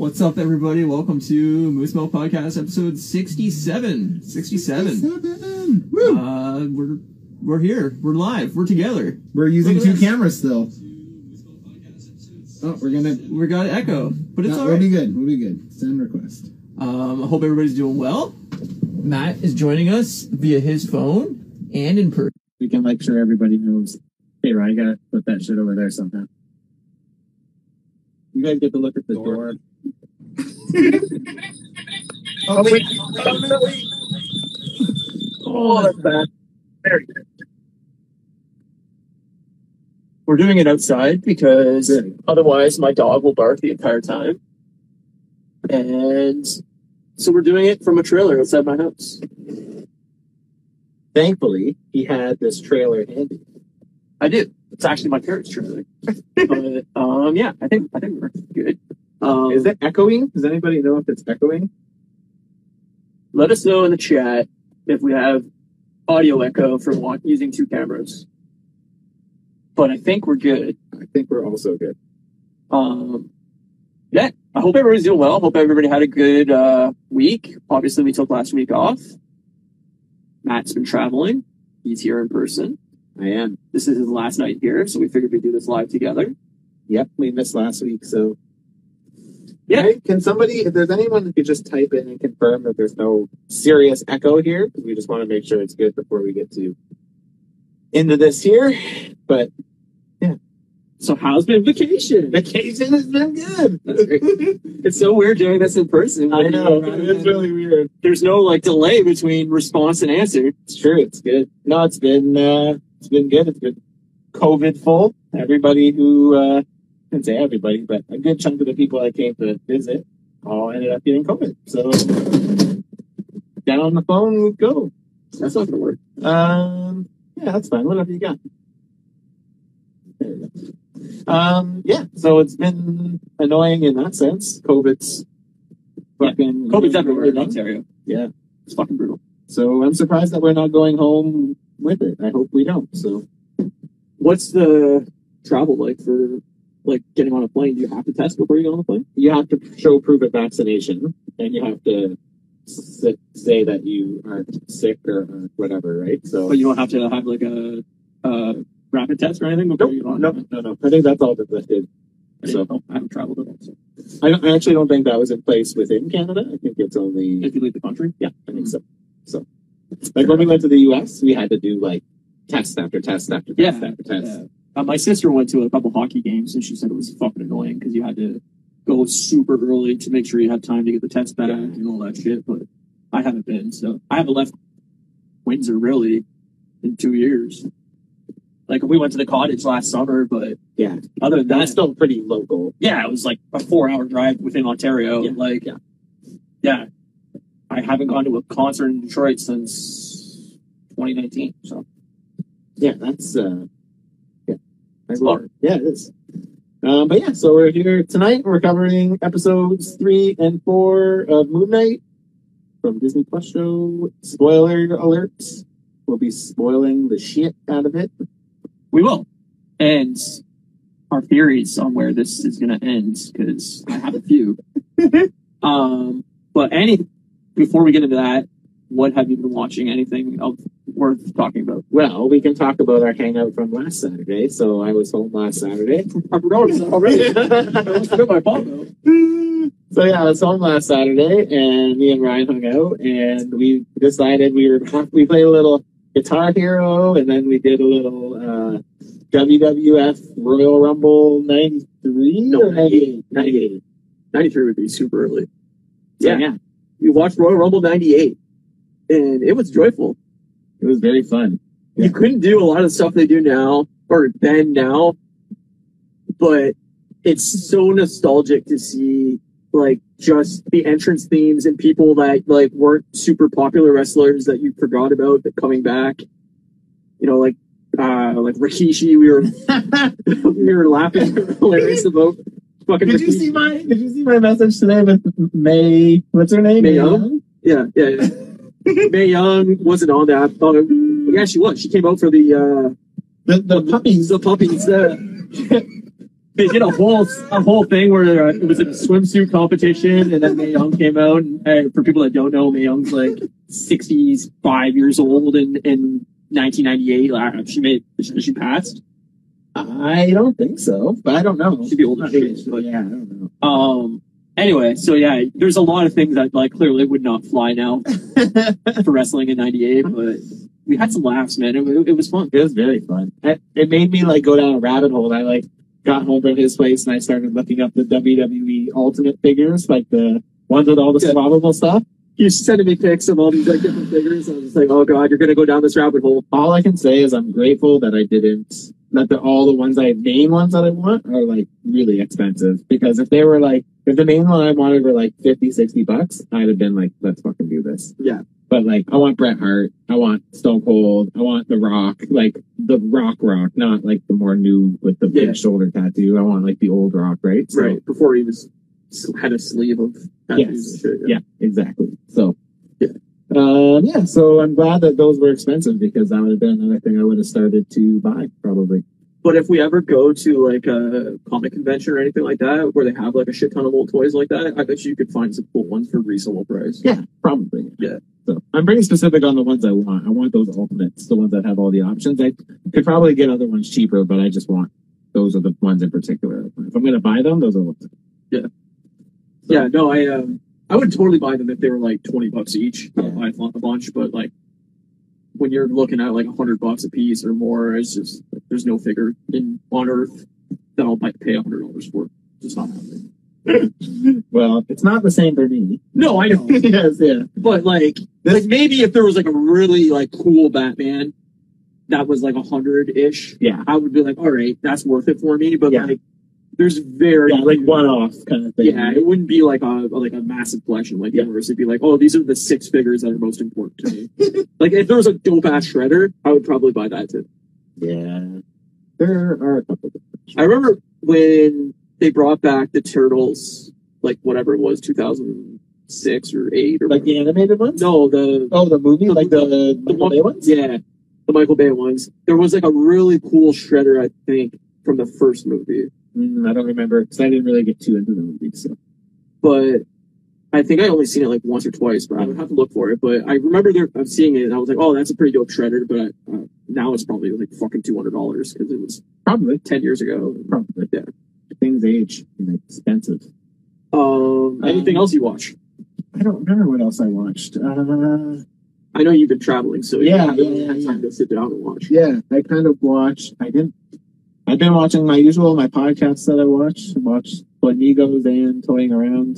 What's up, everybody? Welcome to Moose Milk Podcast, episode 67. 67. Woo! Uh, we're we're here. We're live. We're together. we're using look at two this. cameras still. Oh, we're gonna. We got echo, but it's no, all we'll be good. We'll be good. Send request. Um, I hope everybody's doing well. Matt is joining us via his phone and in person. we can make sure everybody knows. Hey, Ryan, you gotta put that shit over there somehow. You guys get to look at the door. Oh, wait. Oh, that's bad. There you go. We're doing it outside because otherwise my dog will bark the entire time. And so we're doing it from a trailer outside my house. Thankfully, he had this trailer handy. I do. It's actually my parents' trailer. but um, yeah, I think I think we're good. Um, Is it echoing? Does anybody know if it's echoing? let us know in the chat if we have audio echo from using two cameras. But I think we're good. I think we're also good. Um, yeah, I hope everybody's doing well. Hope everybody had a good uh, week. Obviously, we took last week off. Matt's been traveling. He's here in person. I am. This is his last night here, so we figured we'd do this live together. Yep, we missed last week, so. Yeah. Hey, can somebody, if there's anyone who could just type in and confirm that there's no serious echo here, because we just want to make sure it's good before we get to into this here. But yeah. So, how's been vacation? vacation has been good. It's so weird doing this in person. I know. It's really weird. There's no like delay between response and answer. It's true. It's good. No, it's been uh, it's been good. It's been COVID full. Everybody who uh, didn't say everybody, but a good chunk of the people that came to visit all ended up getting COVID. So down on the phone go. That's not gonna work. Um, yeah, that's fine. Whatever you got. There we go. Um, yeah. So it's been annoying in that sense. COVID's fucking COVID's everywhere in Ontario. Yeah. It's fucking brutal. So I'm surprised that we're not going home with it. I hope we don't. So What's the travel like for like getting on a plane? Do you have to test before you get on the plane? you have to show proof of vaccination, and you have to s- say that you aren't sick or, whatever, right? So But you don't have to have like a, rapid test or anything before nope, you get on. no, no, no. I think that's all been lifted. I. I haven't traveled at all. So. I, I actually don't think that was in place within Canada. I think it's only If you leave the country, yeah, I think mm-hmm. so. So like when we went to the U.S., we had to do like test after test after test Yeah, after test. Yeah. Uh, my sister went to a couple hockey games and she said it was fucking annoying because you had to go super early to make sure you had time to get the test back Yeah. and all that shit. But I haven't been, so I haven't left Windsor really in two years. Like we went to the cottage last summer, but Yeah. other than That's that, still pretty local. yeah, it was like a four-hour drive within Ontario. Yeah, Like, yeah. yeah, I haven't gone to a concert in Detroit since 2019. So Yeah, that's uh. Smart. Yeah, it is. Um, but yeah, so we're here tonight. We're covering episodes three and four of Moon Knight from Disney Plus show. Spoiler alerts. We'll be spoiling the shit out of it. We will. And our theories on where this is going to end, because I have a few. um, but any, before we get into that, what have you been watching? Anything of worth talking about? Well, we can talk about our hangout from last Saturday. So I was home last Saturday. I forgot it already. I my fault though. So yeah, I was home last Saturday, and me and Ryan hung out, and we decided we were we played a little Guitar Hero, and then we did a little uh, WWF Royal Rumble '93 No, or '98. '98. 93 would be super early. So, Yeah. yeah, We watched Royal Rumble 98 and it was joyful. it was very fun. Yeah. You couldn't do a lot of the stuff they do now or then now, but it's so nostalgic to see like just the entrance themes and people that like weren't super popular wrestlers that you forgot about that coming back. You know, like uh like Rikishi, we were we were laughing hilarious about fucking Did you see my Did you see my message today with Mae? What's her name? Young? Yeah, yeah. yeah. Mae Young wasn't on that. Oh, yeah, she was. She came out for the uh The the puppies. the puppies. Uh, they did a whole a whole thing where uh, it was a swimsuit competition, and then Mae Young came out. And uh, for people that don't know, Mae Young's like 65 years old, and in 1998, uh, she made she passed. I don't think so, but I don't know. She'd be older but- yeah, I don't know. Um. Anyway, so yeah, there's a lot of things that like clearly would not fly now for wrestling in '98, but we had some laughs, man. It, it, it was fun. It was very fun. It, it made me like go down a rabbit hole. I like got home from his place and I started looking up the WWE Ultimate figures, like the ones with all the Yeah. swappable stuff. He sending me pics of all these like different figures. I was just like, oh god, you're gonna go down this rabbit hole. All I can say is I'm grateful that I didn't. That the, all the ones I main ones that I want are like really expensive because if they were like if the main one I wanted were like 50, 60 bucks, I'd have been like, let's fucking do this. Yeah. But like, I want Bret Hart, I want Stone Cold, I want The Rock, like the Rock Rock, not like the more new with the big Yeah. shoulder tattoo. I want like the old Rock, right? So, Right before he was had a sleeve of tattoos Yes. shit. Yeah, exactly. So, Yeah. Um, yeah, so I'm glad that those were expensive because that would have been another thing I would have started to buy probably. But if we ever go to like a comic convention or anything like that, where they have like a shit ton of old toys like that, I bet you could find some cool ones for reasonable price. Yeah, probably. Yeah. So I'm pretty specific on the ones I want. I want those ultimates, the ones that have all the options. I could probably get other ones cheaper, but I just want those are the ones in particular. If I'm going to buy them, those are the ones. Yeah, no, I um, I would totally buy them if they were like twenty bucks each. I'd buy a bunch, but like when you're looking at like a hundred bucks a piece or more, it's just there's no figure in on earth that I'll pay a hundred dollars for. It's just not happening. Well, it's not the same for me. No, I know, yes, yeah. but like, like maybe if there was like a really like cool Batman that was like a hundred ish, Yeah. I would be like, all right, that's worth it for me. But Yeah. like, there's very Yeah, like one off kind of thing. Yeah, it wouldn't be like a like a massive collection like Yeah. yours. It'd be like, oh, these are the six figures that are most important to me. like if there was a dope ass shredder, I would probably buy that too. Yeah. There are a couple. I remember when they brought back the turtles, like whatever it was, two thousand six or eight or Like the animated ones? no, the Oh, the movie? Like the, the Michael one- Bay ones? yeah, the Michael Bay ones. There was like a really cool shredder, I think, from the first movie. Mm, I don't remember because I didn't really get too into the movie. So. but I think I only seen it like once or twice, but I would have to look for it. But I remember there, I'm seeing it, and I was like, "Oh, that's a pretty dope shredder." But uh, now it's probably like fucking two hundred dollars because it was Probably. ten years ago. Probably. Yeah. Things age and expensive. Um, anything Um, else you watch? I don't remember what else I watched. Uh, I know you've been traveling, so you Yeah, yeah, had yeah, time to sit down and watch. yeah, I kind of watched. I didn't. I've been watching my usual my podcasts that I watch. I watched Bonigos and Toying Around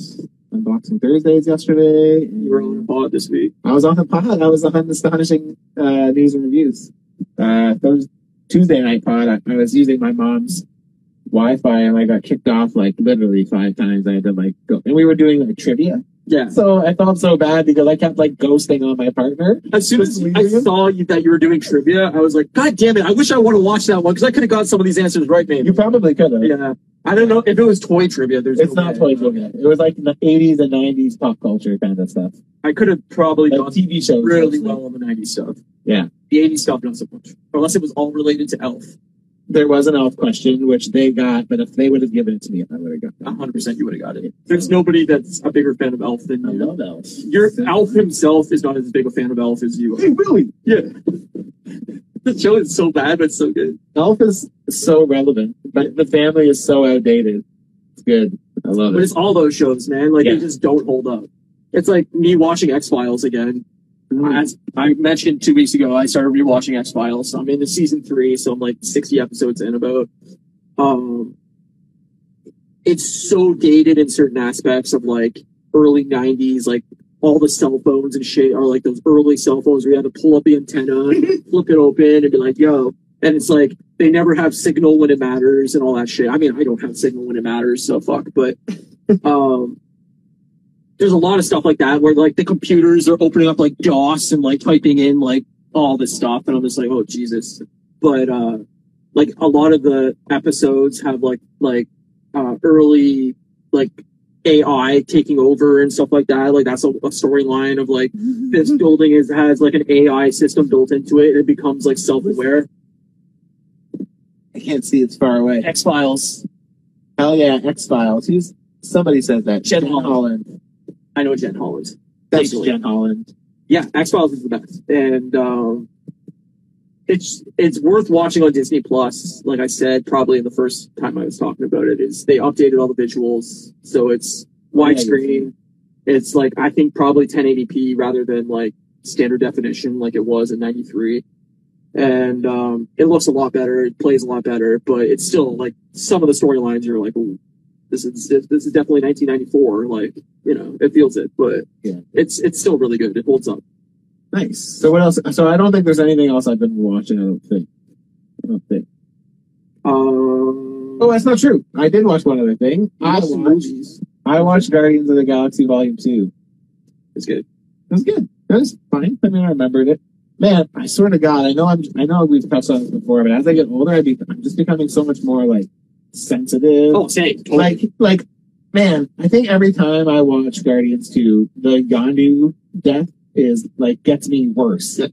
Unboxing Thursdays yesterday. You were on a pod this week. I was on the pod. I was on astonishing uh, news and reviews. Uh, those Tuesday night pod. I, I was using my mom's Wi-Fi and I got kicked off like literally five times. I had to like go, and we were doing like trivia. Yeah. So I felt so bad because I kept like ghosting on my partner. As soon as I saw you, that you were doing trivia, I was like, "God damn it! I wish I would have watched that one because I could have got some of these answers right, maybe." You probably could have. Yeah. I don't know if it was toy trivia. There's It's no not way. toy trivia. It was like the 80s and 90s pop culture kind of stuff. I could have probably Like done TV shows. really mostly. well on the 90s stuff. Yeah. The 80s stuff, not so much. Unless it was all related to Elf. There was an elf question, which they got, but if they would have given it to me, I would have got that. 100% you would have got it. There's nobody that's a bigger fan of Elf than I you. love elf. Your Elf himself is not as big a fan of Elf as you Hey, really? Yeah. the show is so bad, but so good. Elf is so relevant, but the family is so outdated. It's good. I love it. But it. it's all those shows, man. Like, Yeah. they just don't hold up. It's like me watching X Files again. As I mentioned two weeks ago, I started rewatching X Files. I'm into season three, so I'm like 60 episodes in about. Um, it's so dated in certain aspects of like early 90s, like all the cell phones and shit are like those early cell phones where you had to pull up the antenna, flip it open, and be like, yo. And it's like they never have signal when it matters and all that shit. I mean, I don't have signal when it matters, so fuck. But um, there's a lot of stuff like that where like the computers are opening up like DOS and like typing in like all this stuff, and I'm just like, oh Jesus. But uh, like a lot of the episodes have like like uh, early like AI taking over and stuff like that. Like that's a, a storyline of like this building is has like an AI system built into it, and it becomes like self aware. I can't see it's far away. X Files. Hell yeah, X Files. Who's somebody says that? Jen Holland. I know Jen Holland. Thanks, Jen Holland. Yeah, X Files is the best, and um, it's it's worth watching on Disney Plus. Like I said, probably in the first time I was talking about it, is they updated all the visuals, so it's widescreen. It's like I think probably 1080p rather than like standard definition like it was in '93, and um, it looks a lot better. It plays a lot better, but it's still like some of the storylines are like, this is this is definitely 1994. Like you know, it feels it, but Yeah. it's it's still really good. It holds up. Nice. So what else? So I don't think there's anything else I've been watching. I don't think. I don't think. Um, Oh, that's not true. I did watch one other thing. I watched, movies. I watched Guardians of the Galaxy Volume Two. It's good. It was good. It was fine. I mean, I remembered it. Man, I swear to God, I know I'm, I know we've touched on this before, but as I get older, I be, I'm just becoming so much more like sensitive. Oh, same. Totally. like, like, man, I think every time I watch Guardians 2, the Yondu death is like gets me worse. Yeah.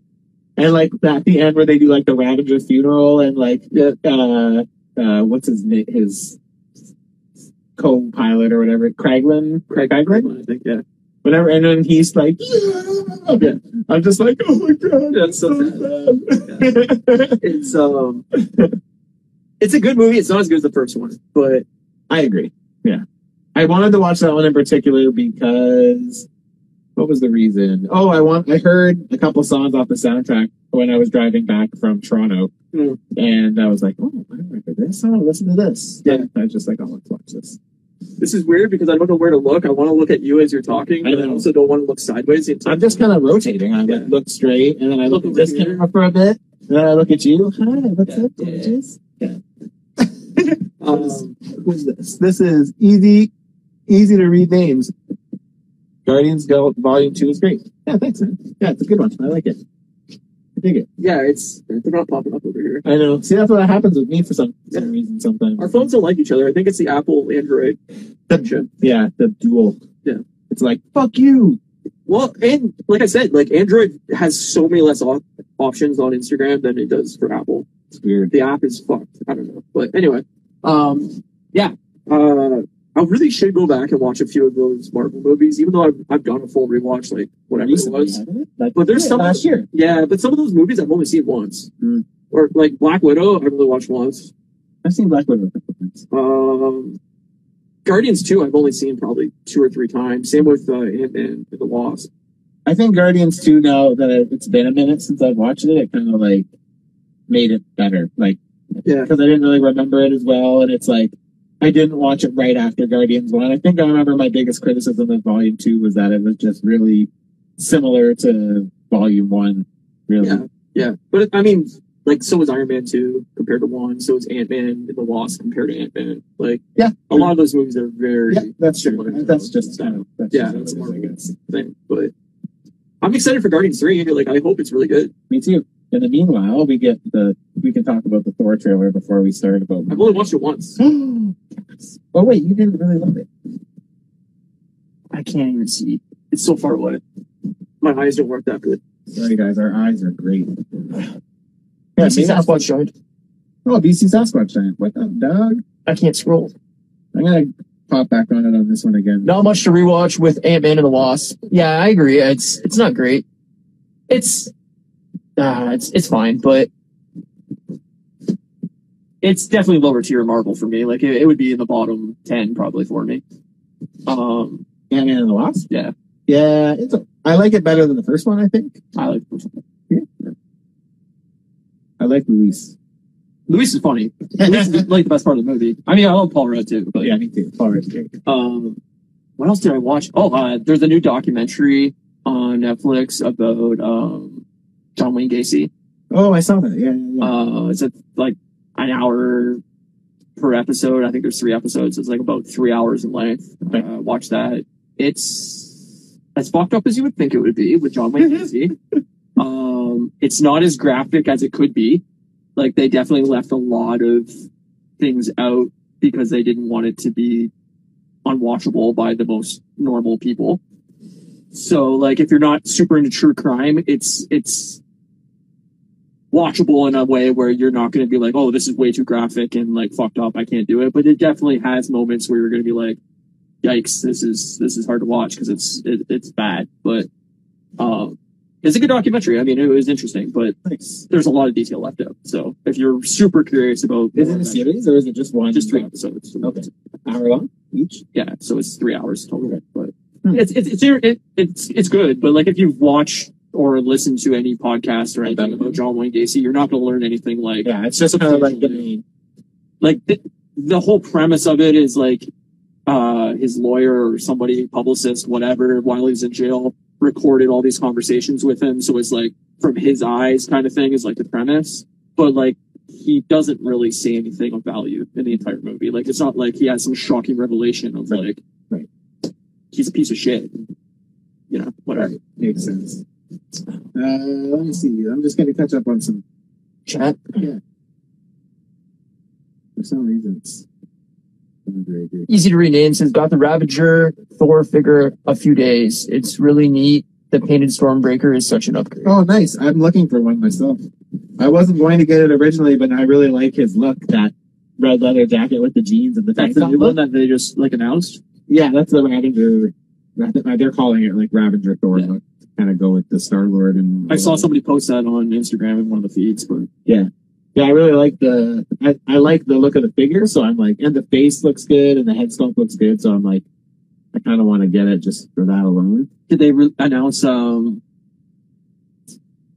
And like at the end where they do like the Ravager funeral and like, Yeah. uh, uh, what's his name? His co-pilot or whatever, Kraglin, Craig Kraglin, I think. Yeah. whatever. And then he's like, yeah. I'm just like, oh my god, Yeah, it's so sad. It's um, it's a good movie. It's not as good as the first one, but I agree. Yeah. I wanted to watch that one in particular because what was the reason? Oh, I want I heard a couple songs off the soundtrack when I was driving back from Toronto. Hmm. And I was like, oh, I remember this. Oh, listen to this. Yeah. And I was just like, oh, let's watch this. this is weird because I don't know where to look. I want to look at you as you're talking, I but I also don't want to look sideways. entire I'm just kind of rotating. I Yeah. like, look straight and then I look Look at this camera for a bit. And then I look at you. Hi, what's Yeah. up, gorgeous? Um, Who's this? This is easy, easy to read names. Guardians Go Volume Two is great. Yeah, thanks, man. Yeah, it's a good one. I like it. I dig it. yeah, it's they're not popping up over here. I know. See, that's what happens with me for some, some reason sometimes. Our phones don't like each other. I think it's the Apple Android tension. Yeah, the dual. Yeah. It's like fuck you. Well, and like I said, like Android has so many less op- options on Instagram than it does for Apple. It's weird. the app is fucked. I don't know. But anyway, um, yeah. Uh, I really should go back and watch a few of those Marvel movies, even though I've, I've done a full rewatch, like whatever it was. Like, But there's yeah, some- last year. Yeah, but some of those movies I've only seen once. Hmm. Or like Black Widow, I've only watched once. I've seen Black Widow a couple times. Um, Guardians 2, I've only seen probably two or three times. Same with uh, Ant-Man and the Wasp. I think Guardians 2, now that it's been a minute since I've watched it, it kind of like made it better. Like, Yeah. because I didn't really remember it as well. And it's like, I didn't watch it right after Guardians 1. I think I remember my biggest criticism of Volume 2 was that it was just really similar to Volume 1. Really. Yeah. Yeah. But I mean, like, so was Iron Man 2 compared to 1. So was Ant-Man and the Wasp compared to Ant-Man. Like, Yeah. a lot of those movies are very Yeah, that's true. That's just kind of, that's Yeah, that's is, I guess. thing. But I'm excited for Guardians 3. Like, I hope it's really good. Me too. In the meanwhile, we get the, we can talk about the Thor trailer before we start about. I've only watched it once. oh wait, you didn't really love it. I can't even see. It's so far away. My eyes don't work that good. Sorry guys, our eyes are great. Yeah, Yeah, see maybe that's Sasquatch giant. Oh, BC Sasquatch giant. What up, dog? I can't scroll. I'm gonna pop back on it on this one again. Not much to rewatch with Ant Man and the Wasp. Yeah, I agree. It's it's not great. It's uh, it's it's fine, but it's definitely lower tier Marvel for me. Like it, it would be in the bottom ten probably for me. Um, and the Wasp? Yeah. Yeah, it's a, I like it better than the first one, I think. I like I like Luis. Luis is funny. Luis is like the best part of the movie. I mean, I love Paul Rudd too, but yeah, me too. Paul Rudd's great. Um, what else did I watch? Oh, uh, there's a new documentary on Netflix about um, John Wayne Gacy. Oh, I saw that. Yeah, yeah, yeah. Uh, it's a, like an hour per episode. I think there's three episodes. It's like about three hours in length. Okay. Uh, watch that. It's as fucked up as you would think it would be with John Wayne Gacy. um, it's not as graphic as it could be. Like they definitely left a lot of things out because they didn't want it to be unwatchable by the most normal people. So like if you're not super into true crime, it's it's watchable in a way where you're not going to be like, oh, this is way too graphic and like fucked up. I can't do it. But it definitely has moments where you're going to be like, yikes, this is this is hard to watch because it's it, it's bad. But um, it's a good documentary. I mean, it was interesting, but there's a lot of detail left out. So if you're super curious about, Is it a series or is it just one? just three episodes. Okay. Hour long each? Yeah, so it's three hours total. But Hmm. It's it's it's it, it's it's good. But like if you've watched or listened to any podcast or anything about John Wayne Gacy, you're not going to learn anything like Yeah, it's just kind of like the like the, the whole premise of it is like uh his lawyer or somebody publicist whatever while he's in jail recorded all these conversations with him so it's like from his eyes kind of thing is like the premise but like he doesn't really say anything of value in the entire movie like it's not like he has some shocking revelation of Right. like. He's a piece of shit you know whatever Makes sense. Uh, let me see. I'm just going to catch up on some chat. Yeah. For some reason, it's not very good. easy to rename. Since got the Ravager Thor figure a few days. It's really neat. The painted Stormbreaker is such an upgrade. Oh, nice. I'm looking for one myself. I wasn't going to get it originally, but I really like his look. That red leather jacket with the jeans and the that's the new one that they just like announced Yeah, that's the Ravager. They're calling it like Ravager Thor Yeah. look. Kind of go with the Star Lord and. i saw somebody post that on instagram in one of the feeds but Yeah, I really like the. I, I like the look of the figure, so I'm like, and the face looks good, and the head sculpt looks good, so I'm like, I kind of want to get it just for that alone. did they re- announce um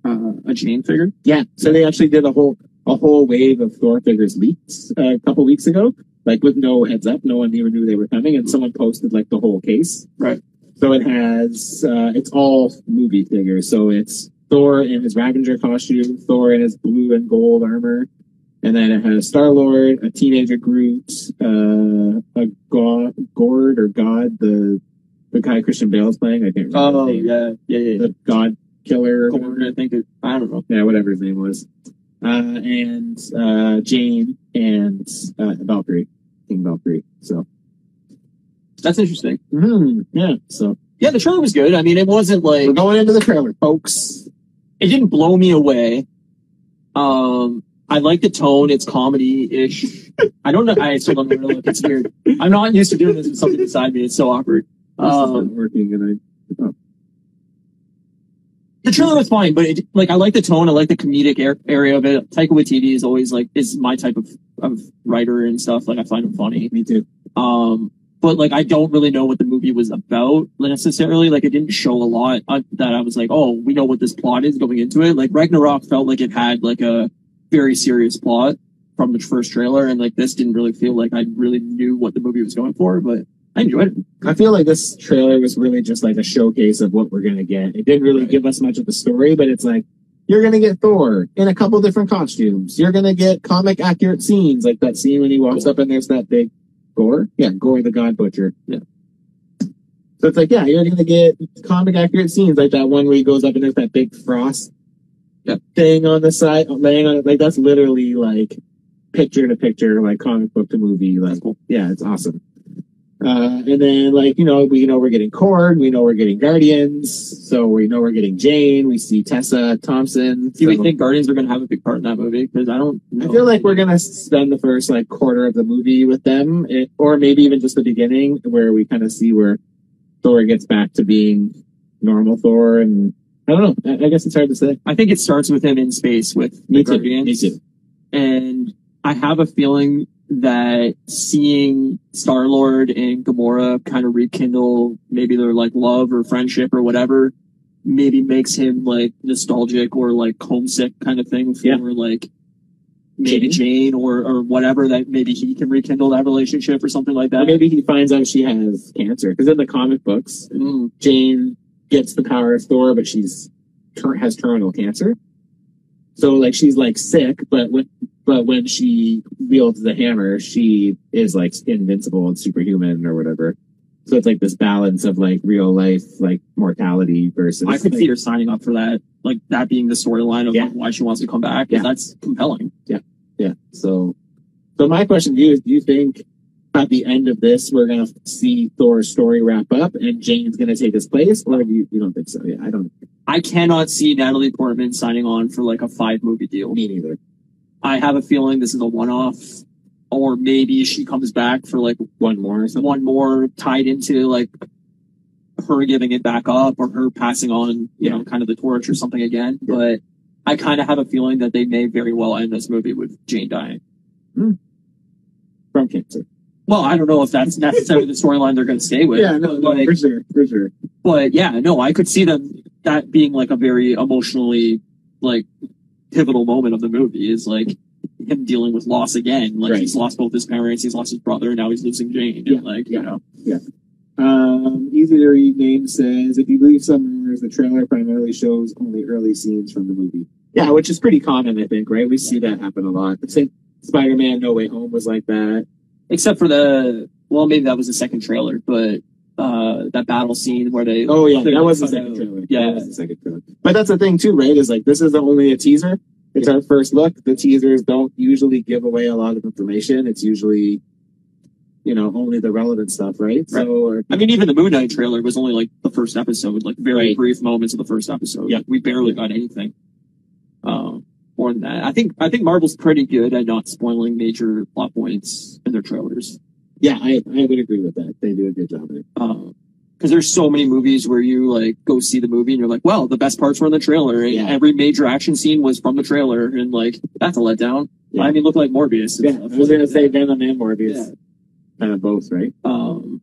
uh, a Jane figure? Yeah, so they actually did a whole a whole wave of Thor figures leaks uh, a couple weeks ago, like with no heads up, no one even knew they were coming, and someone posted like the whole case. Right. So it has uh, it's all movie figures. So it's Thor in his Ravager costume, Thor in his blue and gold armor, and then it has Star Lord, a teenager Groot, uh, a god, Gord or God, the the guy Christian Bale's playing. I can't remember. Oh yeah, yeah, yeah. the God Killer. or whatever I think it, I don't know. yeah, whatever his name was, uh, and uh, Jane and uh, Valkyrie, King Valkyrie. So, That's interesting. mhm, yeah. So Yeah, the trailer was good. I mean, it wasn't like we're going into the trailer, folks. it didn't blow me away. Um, I like the tone. It's comedy-ish. I don't know. I still don't know. Look, it's weird. I'm not used to doing this with something beside me. It's so awkward. This is not Um, working, and the trailer was fine, but it, like I like the tone. I like the comedic air, area of it. Taika Waititi is always like is my type of of writer and stuff. Like I find him funny. Me too. Um, but like I don't really know what the movie was about necessarily. Like it didn't show a lot uh, that I was like, oh, we know what this plot is going into it. Like Ragnarok felt like it had like a very serious plot from the first trailer, and like this didn't really feel like I really knew what the movie was going for. But I enjoyed it. I feel like this trailer was really just like a showcase of what we're gonna get. It didn't really Right. give us much of the story, but it's like you're gonna get Thor in a couple different costumes. You're gonna get comic accurate scenes, like that scene when he walks up and there's that big Gorr. Yeah, Gorr the God Butcher. Yeah. So it's like, yeah, you're gonna get comic accurate scenes like that one where he goes up and there's that big frost Yeah. thing on the side, laying on it. Like that's literally like picture to picture, like comic book to movie. Like, yeah, it's awesome. Uh, and then like, you know, we know we're getting Cord, we know we're getting Guardians, so we know we're getting Jane, we see Tessa Thompson. Do we think Guardians are going to have a big part in that movie? Because I don't. I feel like we're gonna spend the first like quarter of the movie with them, it, or maybe even just the beginning, where we kind of see where Thor gets back to being normal Thor, and I don't know. I, I guess it's hard to say. I think it starts with him in space with Me the too. Guardians. Me too. And I have a feeling that seeing Star Lord and Gamora kind of rekindle maybe their like love or friendship or whatever, maybe makes him like nostalgic or like homesick kind of thing for Yeah. like maybe Jane. Jane or or whatever that maybe he can rekindle that relationship or something like Or that. maybe he finds out she has cancer because in the comic books, Mm, Jane gets the power of Thor, but she's has terminal cancer. So like she's like sick, but when but when she wields the hammer, she is like invincible and superhuman or whatever. So it's like this balance of like real life like mortality versus. I could like, see her signing up for that, like that being the storyline of Yeah. like, why she wants to come back. Yeah. That's compelling. Yeah. Yeah. So, so my question to you is: Do you think at the end of this we're gonna see Thor's story wrap up and Jane's gonna take his place, or do you, you don't think so? Yeah, I don't. I cannot see Natalie Portman signing on for like a five movie deal. Me neither. I have a feeling this is a one off, or maybe she comes back for like One more one more tied into like her giving it back up or her passing on, you know, kind of the torch or something again. But I kind of have a feeling that they may very well end this movie with Jane dying. Hmm. from cancer. Well, I don't know if that's necessarily the storyline they're going to stay with. Yeah, no, no, Like- for sure, for sure. but yeah, no, I could see them that being like a very emotionally like pivotal moment of the movie is like him dealing with loss again. Like Right. he's lost both his parents, he's lost his brother, and now he's losing Jane. Yeah, And like, yeah. you know, Um, easy to read name says, if you believe some rumors, the trailer primarily shows only early scenes from the movie. Yeah, which is pretty common, I think, right? We see that happen a lot. I think Spider-Man No Way Home was like that. except for the well, maybe that was the second trailer, but uh that battle scene where they Oh yeah, that was the second trailer. yeah. that was the second trailer. But that's the thing too, right? Is like this is only a teaser. It's our first look. The teasers don't usually give away a lot of information. It's usually, you know, only the relevant stuff, right? So, I mean, even the Moon Knight trailer was only like the first episode, like very Right. brief moments of the first episode. Yeah. we barely got anything. Um, more than that, I think I think Marvel's pretty good at not spoiling major plot points in their trailers. Yeah, I, I would agree with that. They do a good job of it. Um, because there's so many movies where you like go see the movie and you're like, well, the best parts were in the trailer. and Yeah. Every major action scene was from the trailer, and like that's a letdown. Yeah. I mean, look like Morbius. Yeah, stuff. I was gonna say Venom and Morbius, Yeah. kind of both, right? um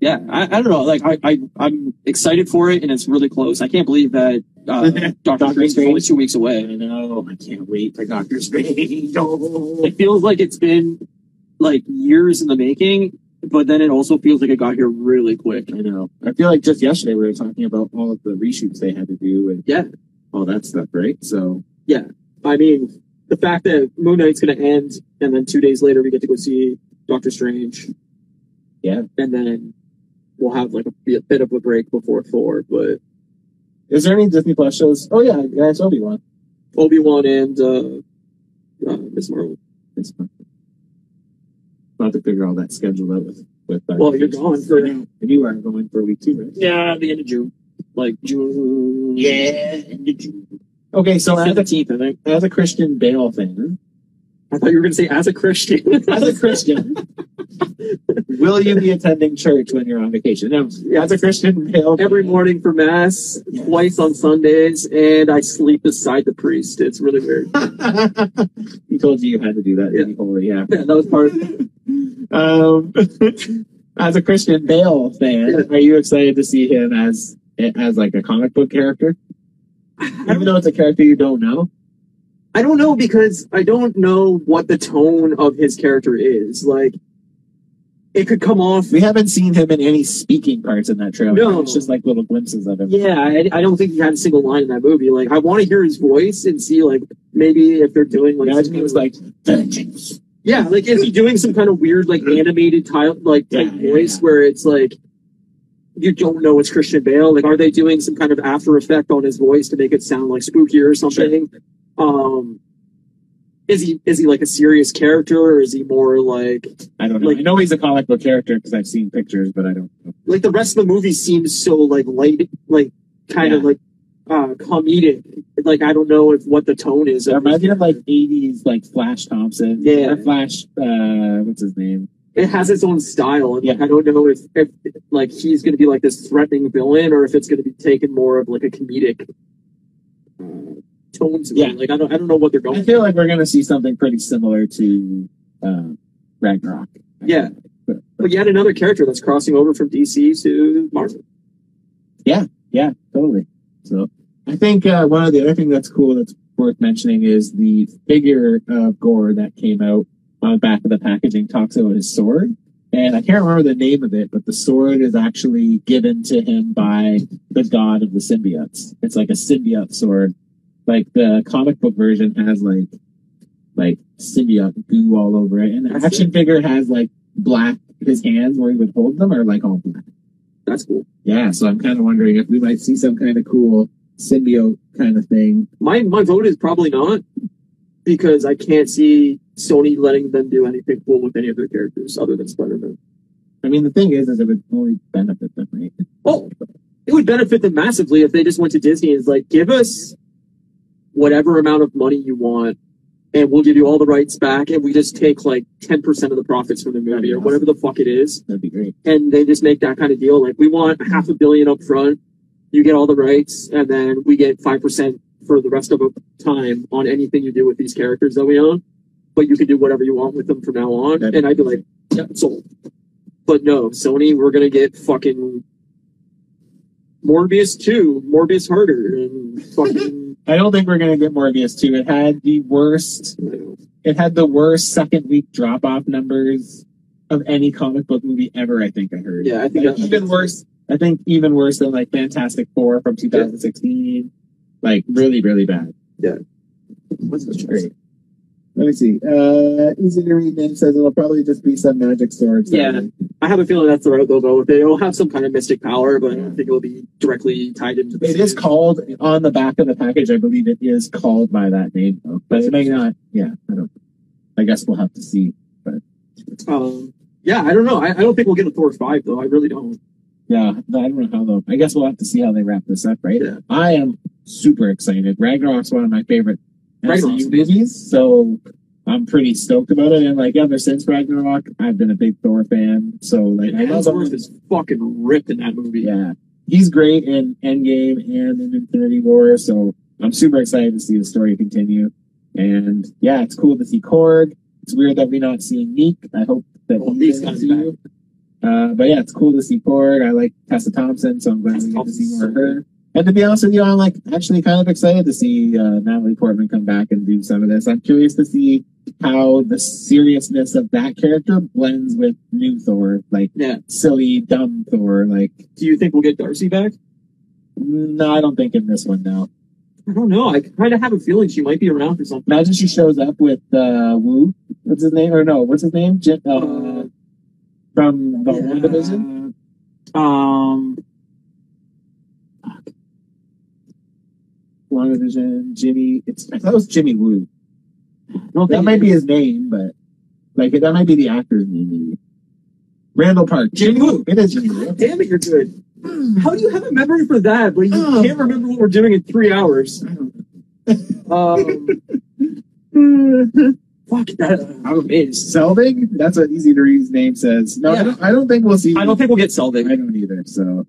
yeah I, I don't know like I, I i'm excited for it and it's really close i can't believe that uh dr Doctor strange is only two weeks away. I know. I can't wait for Doctor Strange. Oh. it feels like it's been like years in the making but then it also feels like it got here really quick I know. I feel like just yesterday we were talking about all of the reshoots they had to do and Yeah. all that stuff, right? So yeah, I mean, the fact that Moon Knight's going to end, and then two days later we get to go see Doctor Strange. Yeah. And then we'll have like a, a bit of a break before Thor, but is there any Disney Plus shows? Oh yeah, yeah, it's Obi Wan. Obi Wan and uh, uh, Miss Marvel. It's fun. I'll have to figure all that schedule out with with. uh, Well, you're gone for and you are going for a week two, right? yeah the end of june like june Yeah, end of June. Okay, so as a, 17th i think as a Christian Bale fan, I thought you were going to say as a Christian. as a Christian, will you be attending church when you're on vacation? No, as a Christian Bale, Every morning for mass, twice on Sundays, and I sleep beside the priest. It's really weird. he told you you had to do that. Yeah. Holy, yeah. Yeah, that was part of it. Um, as a Christian Bale fan, are you excited to see him as as like a comic book character? Even though it's a character you don't know. I don't know because I don't know what the tone of his character is. Like, it could come off. We haven't seen him in any speaking parts in that trailer. No. It's just like little glimpses of him. Yeah, I, I don't think he had a single line in that movie. Like, I want to hear his voice and see, like, maybe if they're doing like, Imagine he was like, vengeance. yeah, like, is he doing some kind of weird, like, animated type, like, type Yeah, voice yeah. where it's like, you don't know it's Christian Bale? Like, are they doing some kind of after effect on his voice to make it sound like spooky or something? Um, is he is he like a serious character or is he more like I don't know. Like- I know he's a comic book character because I've seen pictures, but I don't know. like the rest of the movie seems so like light, like kind of like uh comedic. Like I don't know if what the tone is. It reminds me of like 80s, like Flash Thompson. Yeah. Flash, uh, what's his name? it has its own style, and like, Yeah. I don't know if, if like he's going to be like this threatening villain or if it's going to be taken more of like a comedic uh, tone Yeah. it. Like I don't I don't know what they're going. I feel like we're going to see something pretty similar to uh, Ragnarok. Yeah. But, But yet another character that's crossing over from DC to Marvel. Yeah, yeah, totally. So I think uh, one of the other thing that's cool that's worth mentioning is the figure of Gorr that came out on the back of the packaging talks about his sword. And I can't remember the name of it, but the sword is actually given to him by the god of the symbiotes. It's like a symbiote sword. Like the comic book version has like like symbiote goo all over it. And the That's action figure has like black his hands where he would hold them are like all black. That's cool. Yeah, so I'm kind of wondering if we might see some kind of cool symbiote kind of thing. My my vote is probably not. because I can't see Sony letting them do anything cool with any of their characters other than Spider-Man. I mean, the thing is, is it would only benefit them, right? Oh, it would benefit them massively if they just went to Disney and was like, give us whatever amount of money you want, and we'll give you all the rights back, and we just take like 10% of the profits from the movie or whatever the fuck it is. That'd be great. And they just make that kind of deal. Like, we want half a billion up front, you get all the rights, and then we get 5% for the rest of the time on anything you do with these characters that we own. But you can do whatever you want with them from now on. That'd And I'd be like, yeah, sold. But no, Sony, we're gonna get fucking Morbius 2, Morbius Harder, and fucking. I don't think we're gonna get Morbius two. It had the worst. It had the worst second week drop off numbers of any comic book movie ever. I think I heard. Yeah, I think Like, even worse. I think even worse than like Fantastic Four from 2016. Like really, really bad. Yeah. What's this Great. Let me see. Uh, easy to read name says it'll probably just be some magic sword. Yeah. I have a feeling that's the route they'll go with it. It'll have some kind of mystic power, but I don't think it'll be directly tied into the It is called on the back of the package. I believe it is called by that name, though. but it may not. Yeah, I don't. I guess we'll have to see. Um, yeah, I don't know. I, I don't think we'll get a Thor 5, though. I really don't. Yeah, I don't know how though. I guess we'll have to see how they wrap this up, right? Yeah. I am super excited. Ragnarok's one of my favorite MCU movies, so I'm pretty stoked about it. And like ever since Ragnarok, I've been a big Thor fan. So like I love Hemsworth is fucking ripped in that movie. Yeah, he's great in Endgame and in Infinity War. So I'm super excited to see the story continue. And yeah, it's cool to see Korg. It's weird that we're not seeing Miek. I hope that Well, in coming MCU. Uh, but yeah, it's cool to see Korg. I like Tessa Thompson, so I'm glad we get to see more of her. And to be honest with you, I'm like actually kind of excited to see uh, Natalie Portman come back and do some of this. I'm curious to see how the seriousness of that character blends with new Thor, like Yeah. silly, dumb Thor. Like, Do you think we'll get Darcy back? no, I don't think in this one now. I don't know. I kind of have a feeling she might be around for something. Imagine she shows up with uh, Wu. What's his name? Or no, what's his name? Jim, uh, Uh, from the WandaVision. Um, WandaVision. Jimmy. It's I thought it was Jimmy Woo. Don't That might be his name, but like that might be the actor's name. Maybe. Randall Park. Jimmy Woo. It is Jimmy Woo. Damn it, you're good. How do you have a memory for that, but you Oh. can't remember what we're doing in three hours? Um, fuck that. I'm amazed. Selvig. That's what Easy to Read's name says. No, Yeah. I, don't, I don't think we'll see. I don't think we'll get Selvig. I don't either. So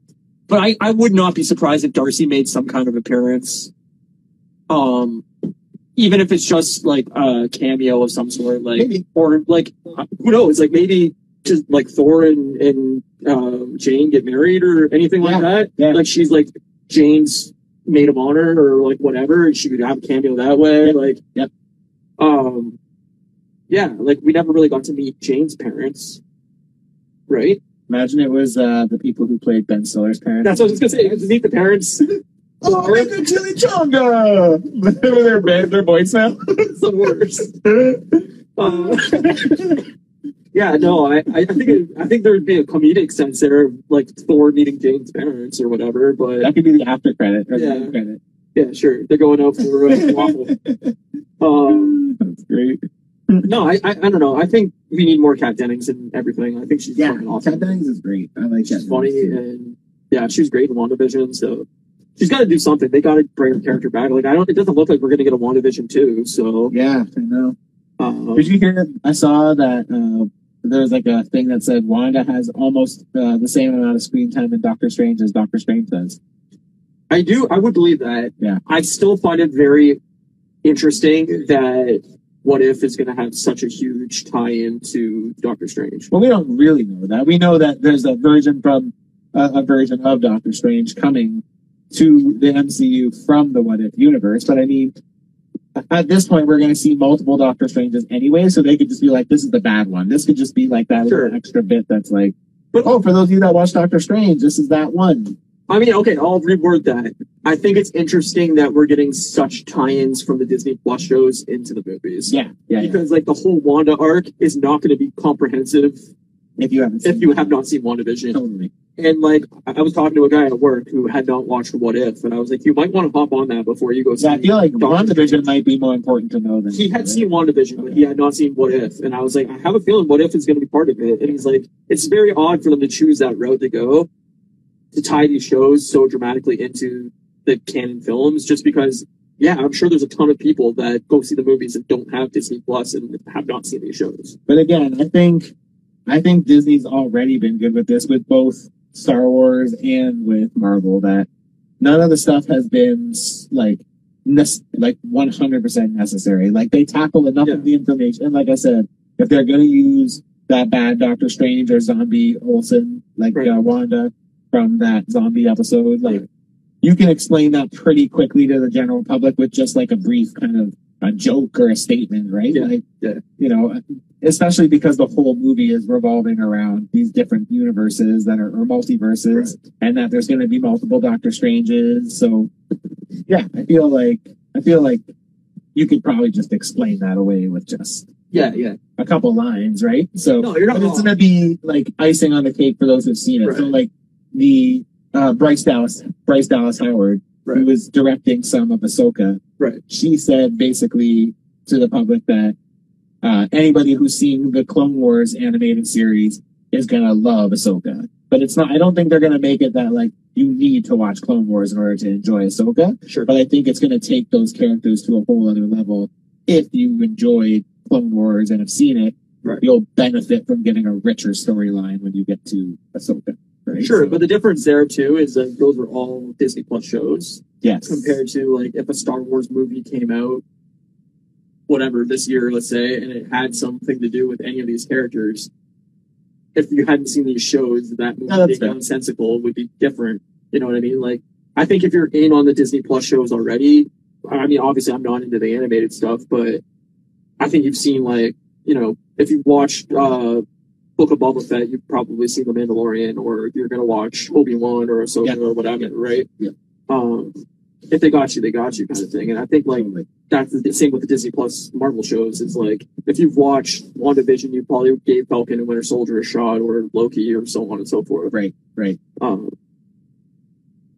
but I, I would not be surprised if Darcy made some kind of appearance. Um, even if it's just like a cameo of some sort, like maybe. or like uh, who knows, like maybe just like Thor and and um, Jane get married or anything like that. yeah. Like she's like Jane's maid of honor or like whatever, and she could have a cameo that way. Yep, Like, yep. Um, yeah, like we never really got to meet Jane's parents, right? Imagine it was uh, the people who played Ben Stiller's parents. That's what I was gonna say. Meet the parents. Oh, make a chili chonga! their band, their voice now. it's the worst. Uh, yeah, no, I, I think it, I think there would be a comedic sense there, like Thor meeting Jane's parents or whatever. But That could be the after credit or Yeah. the credit. yeah, sure, they're going out for uh, waffle. Um, That's great. no, I, I I don't know. I think we need more Kat Dennings and everything. I think she's Yeah, fucking awesome. Kat Dennings is great. I like she's Kat funny and yeah, she was great in WandaVision. So she's got to do something. They got to bring her character back. Like I don't. It doesn't look like we're gonna get a WandaVision two. So Yeah, I know. um, Did you hear? I saw that uh, there was like a thing that said Wanda has almost uh, the same amount of screen time in Doctor Strange as Doctor Strange does. I do. I would believe that. Yeah. I still find it very interesting that What If is going to have such a huge tie-in to Doctor Strange. Well, we don't really know that. We know that there's a version from uh, a version of Doctor Strange coming to the MCU from the What If universe. But I mean, at this point, we're going to see multiple Doctor Stranges anyway, so they could just be like, "This is the bad one." This could just be like that Sure. extra bit that's like, But- "Oh, for those of you that watch Doctor Strange, this is that one." I mean, okay, I'll reword that. I think it's interesting that we're getting such tie-ins from the Disney Plus shows into the movies. Yeah, yeah. yeah. Because like the whole Wanda arc is not going to be comprehensive If you haven't, if you have not seen WandaVision. totally. And like, I was talking to a guy at work who had not watched What If, and I was like, you might want to hop on that before you go. So I feel like Doctor WandaVision might be more important to know than he had seen WandaVision, but he had not seen What If. And I was like, I have a feeling What If is going to be part of it. And he's like, it's very odd for them to choose that route to go to tie these shows so dramatically into the canon films, just because, yeah, I'm sure there's a ton of people that go see the movies and don't have Disney Plus and have not seen these shows. But again, I think I think Disney's already been good with this with both Star Wars and with Marvel that none of the stuff has been like nes- like 100% necessary. Like they tackle enough Yeah. of the information. And like I said, if they're going to use that bad Doctor Strange or zombie Olsen, like Right. uh, Wanda from that zombie episode, like Yeah. you can explain that pretty quickly to the general public with just like a brief kind of a joke or a statement, right? Yeah. Like, Yeah. you know, especially because the whole movie is revolving around these different universes that are or multiverses and that there's going to be multiple Doctor Stranges. So yeah, I feel like, I feel like you could probably just explain that away with just Yeah, yeah. a couple lines, right? So No, you're not but it's going to be like icing on the cake for those who've seen it. So like the, uh, Bryce Dallas, Bryce Dallas Howard, who was directing some of Ahsoka. Right. She said basically to the public that, uh, anybody who's seen the Clone Wars animated series is gonna love Ahsoka. But it's not, I don't think they're gonna make it that like, you need to watch Clone Wars in order to enjoy Ahsoka. Sure. But I think it's gonna take those characters to a whole other level. If you enjoyed Clone Wars and have seen it, Right. you'll benefit from getting a richer storyline when you get to Ahsoka. Right? Sure, So- but the difference there too is that those were all Disney Plus shows yes. compared to like if a Star Wars movie came out, whatever this year, let's say, and it had something to do with any of these characters. If you hadn't seen these shows, that movie No, being fair. nonsensical would be different. You know what I mean? Like, I think if you're in on the Disney Plus shows already, I mean, obviously I'm not into the animated stuff, but I think you've seen like, you know, if you've watched uh, Book of Boba Fett, you've probably seen The Mandalorian, or you're gonna watch Obi Wan or Ahsoka Yeah. or whatever, right? Yeah. Um, if they got you, they got you, kind of thing. And I think like that's the same with the Disney Plus Marvel shows. Is like if you've watched WandaVision, you probably gave Falcon and Winter Soldier a shot, or Loki, or so on and so forth. Right, right. Um,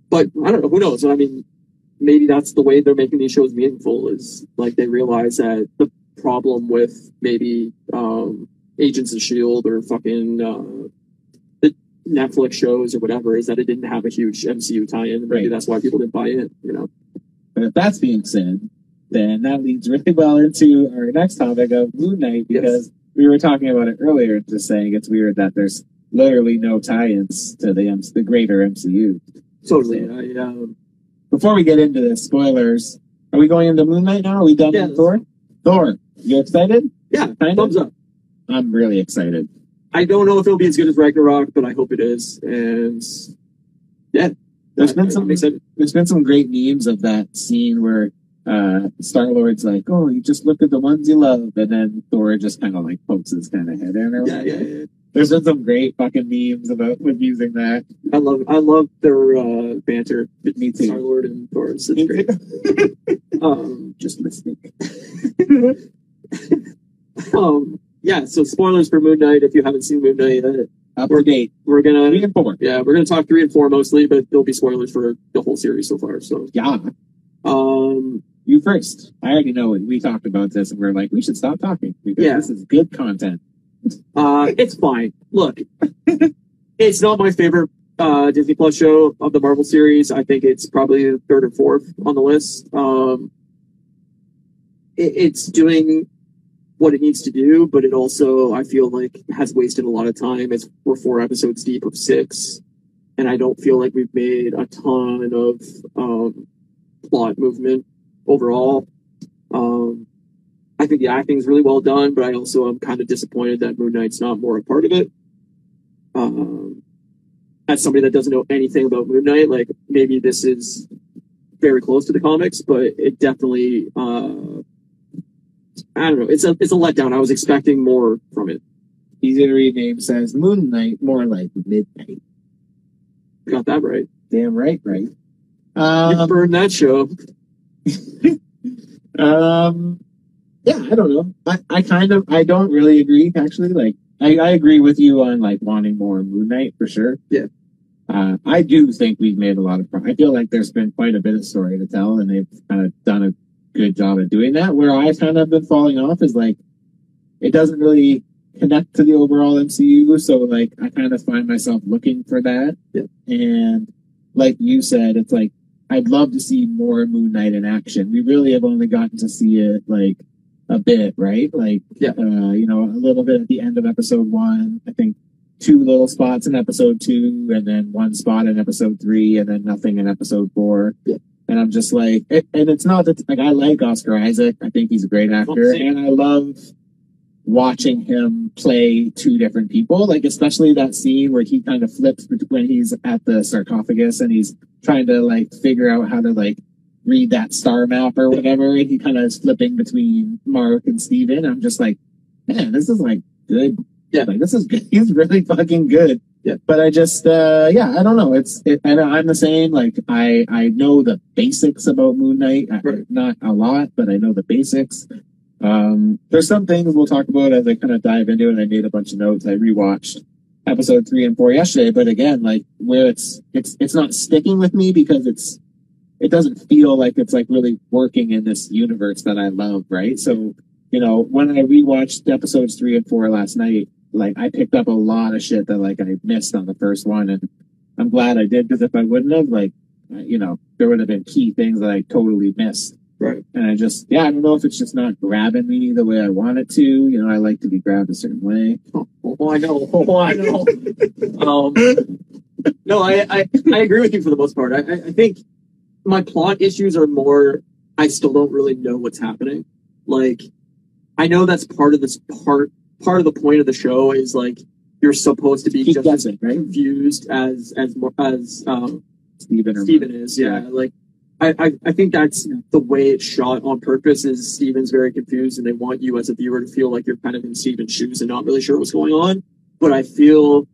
but I don't know. Who knows? I mean, maybe that's the way they're making these shows meaningful. Is like they realize that the problem with maybe um, Agents of Shield or fucking uh, Netflix shows or whatever is that it didn't have a huge MCU tie-in. Maybe Right. that's why people didn't buy in. You know. But if that's being said, then that leads really well into our next topic of Moon Knight because we were talking about it earlier, just saying it's weird that there's literally no tie-ins to the M- the greater MCU. Totally. I, um, Before we get into the spoilers. Are we going into Moon Knight now? Are we done Yeah. with Thor? Thor, you excited? yeah, Kind thumbs up. I'm really excited. I don't know if it'll be as good as Ragnarok, but I hope it is. And yeah, There's been some there's been some great memes of that scene where uh Star Lord's like, "Oh, you just look at the ones you love," and then Thor just kind of like pokes his kind of head in. Or Yeah, yeah, yeah. There's been some great fucking memes about with using that. I love I love their uh, banter. between. Star Lord and Thor. It's, it's great. Um, just listening. um, yeah. So spoilers for Moon Knight. If you haven't seen Moon Knight, yet, Up to date. we're gonna three and four. yeah we're gonna talk three and four mostly, but there'll be spoilers for the whole series so far. So Yeah. um, You first. I already know it. We talked about this and we're like, we should stop talking because Yeah. this is good content. Uh, it's fine. Look, it's not my favorite uh, Disney Plus show of the Marvel series. I think it's probably the third or fourth on the list. Um, it, it's doing what it needs to do, but it also, I feel like, has wasted a lot of time. It's we're four episodes deep of six, and I don't feel like we've made a ton of um, plot movement overall. Um, I think the acting is really well done, but I also am kind of disappointed that Moon Knight's not more a part of it. Um, as somebody that doesn't know anything about Moon Knight, like maybe this is very close to the comics, but it definitely, uh, I don't know, it's a it's a letdown. I was expecting more from it. Easy to read name says Moon Knight, more like midnight. Got that right. Damn right, right. You Um, burned that show. Um, yeah, I don't know. I, I kind of, I don't really agree, actually. Like, I, I agree with you on, like, wanting more Moon Knight, for sure. Yeah. uh, I do think we've made a lot of progress. I feel like there's been quite a bit of story to tell, and they've kind of done a good job at doing that. Where I've kind of been falling off is like it doesn't really connect to the overall MCU, so like I kind of find myself looking for that. Yeah. And like you said, it's like I'd love to see more Moon Knight in action. We really have only gotten to see it like a bit, right? Like, Yeah. uh, you know, a little bit at the end of episode one. I think two little spots in episode two, and then one spot in episode three, and then nothing in episode four. Yeah. And I'm just like, it, and it's not that like I like Oscar Isaac. I think he's a great actor, and I love watching him play two different people. Like especially that scene where he kind of flips when he's at the sarcophagus and he's trying to like figure out how to like read that star map or whatever, and he kind of is flipping between Mark and Steven. I'm just like, man, this is like good. Yeah. like this is good. He's really fucking good. Yeah. But I just, uh, yeah, I don't know. It's, it, I know I'm the same. Like, I, I know the basics about Moon Knight. I- Right. Not a lot, but I know the basics. Um, there's some things we'll talk about as I kind of dive into it. I made a bunch of notes. I rewatched episode three and four yesterday, but again, like where it's, it's, it's not sticking with me because it's, it doesn't feel like it's like really working in this universe that I love, right? So, you know, when I rewatched episodes three and four last night, like I picked up a lot of shit that like I missed on the first one, and I'm glad I did because if I wouldn't have, like, uh, you know, there would have been key things that I totally missed. Right. And I just, yeah, I don't know if it's just not grabbing me the way I want it to. You know, I like to be grabbed a certain way. Oh, I know. Oh, I know. um, no, I, I, I agree with you for the most part. I, I I think my plot issues are more, I still don't really know what's happening. Like, I know that's part of this part, part of the point of the show is like, you're supposed to be Keep just as guessing, right? confused as, as, more as, um, Steven Steven is, yeah. Like, I, I, I think that's the way it's shot on purpose is Steven's very confused and they want you as a viewer to feel like you're kind of in Steven's shoes and not really sure what's going on. But I feel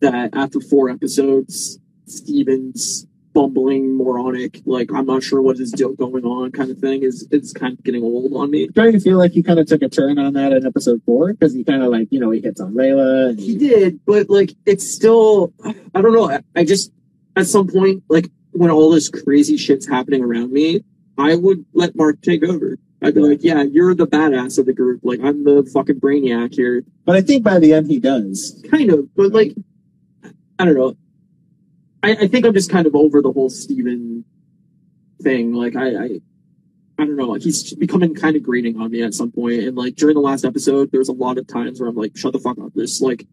that after four episodes, Steven's bumbling, moronic, like I'm not sure what is deal going on kind of thing is, is kind of getting old on me. Trying to feel like he kind of took a turn on that in episode four because he kind of like, you know, he hits on Layla. And He did, but like it's still I don't know. I, I just at some point, like when all this crazy shit's happening around me, I would let Mark take over. I'd be like, yeah, you're the badass of the group. Like I'm the fucking brainiac here. But I think by the end he does. Kind of, but like I don't know. I, I think I'm just kind of over the whole Steven thing. Like I, I I don't know. He's becoming kind of grating on me at some point. And like during the last episode, there's a lot of times where I'm like, shut the fuck up. This like,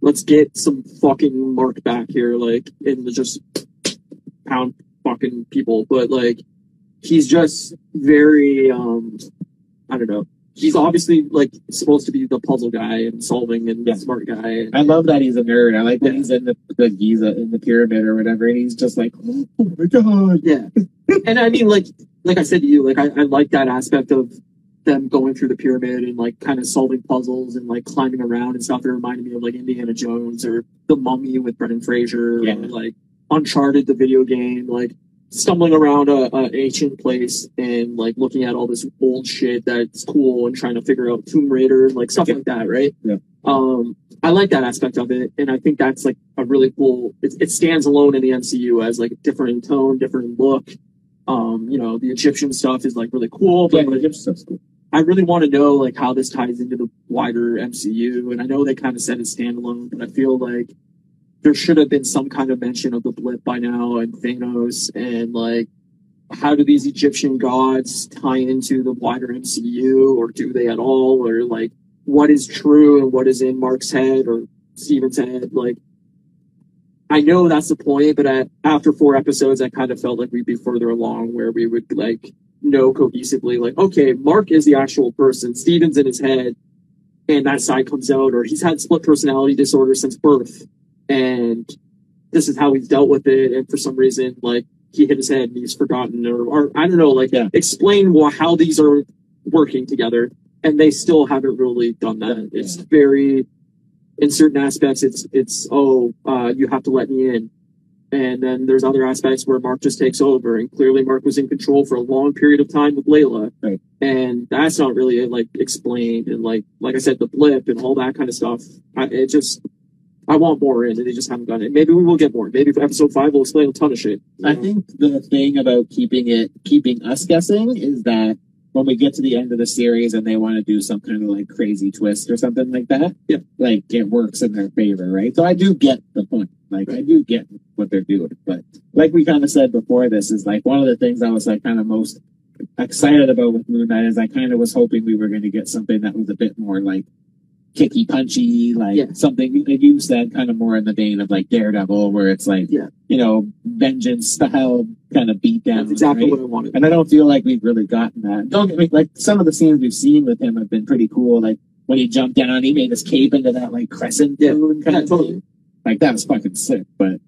let's get some fucking Mark back here, like, and just pound fucking people. But like, he's just very, um, I don't know. He's obviously like supposed to be the puzzle guy and solving and Yeah. the smart guy. I love that he's a nerd. I like that Yeah. he's in the, the Giza in the pyramid or whatever, and he's just like, oh, my god. Yeah. and I mean, like, like I said to you, like, I, I like that aspect of them going through the pyramid and like kind of solving puzzles and like climbing around and stuff. It reminded me of like Indiana Jones or The Mummy with Brendan Fraser Yeah. or like Uncharted, the video game, like stumbling around a, a ancient place and like looking at all this old shit that's cool and trying to figure out Tomb Raider and like stuff Yeah. like that, right? Yeah. Um, I like that aspect of it, and I think that's like a really cool. It, it stands alone in the MCU as like different tone, different look. Um, you know, the Egyptian stuff is like really cool, Yeah, but like, Egyptian stuff's cool. I really want to know like how this ties into the wider MCU. And I know they kind of said it's standalone, but I feel like there should have been some kind of mention of the blip by now and Thanos and like how do these Egyptian gods tie into the wider MCU or do they at all? Or like what is true and what is in Mark's head or Steven's head? Like I know that's the point, but at, after four episodes, I kind of felt like we'd be further along where we would like know cohesively, like, okay, Mark is the actual person, Steven's in his head, and that side comes out, or he's had split personality disorder since birth, and this is how he's dealt with it, and for some reason, like, he hit his head and he's forgotten, or, or I don't know, like, Yeah. explain wha- how these are working together, and they still haven't really done that. Yeah. It's very, in certain aspects, it's, it's, oh, uh, you have to let me in. And then there's other aspects where Mark just takes over, and clearly Mark was in control for a long period of time with Layla, Right. and that's not really like explained. And like like I said, the blip and all that kind of stuff. I, it just I want more in, and they just haven't done it. Maybe we will get more. Maybe for episode five, we'll explain a ton of shit. I think the thing about keeping it, keeping us guessing is that when we get to the end of the series and they want to do some kind of like crazy twist or something like that, Yeah. like it works in their favor, right? So I do get the point. Like I do get what they're doing, but like we kind of said before, this is like one of the things I was like kind of most excited about with Moon Knight is I kind of was hoping we were going to get something that was a bit more like kicky punchy, like Yeah. something like you said, kind of more in the vein of like Daredevil, where it's like, Yeah. you know, vengeance style kind of beat down. That's exactly right? what I wanted. And I don't feel like we've really gotten that. Don't get me like some of the scenes we've seen with him have been pretty cool. Like when he jumped down, he made his cape into that like crescent Yeah. moon kind Yeah, of totally. thing. Like that was fucking sick. But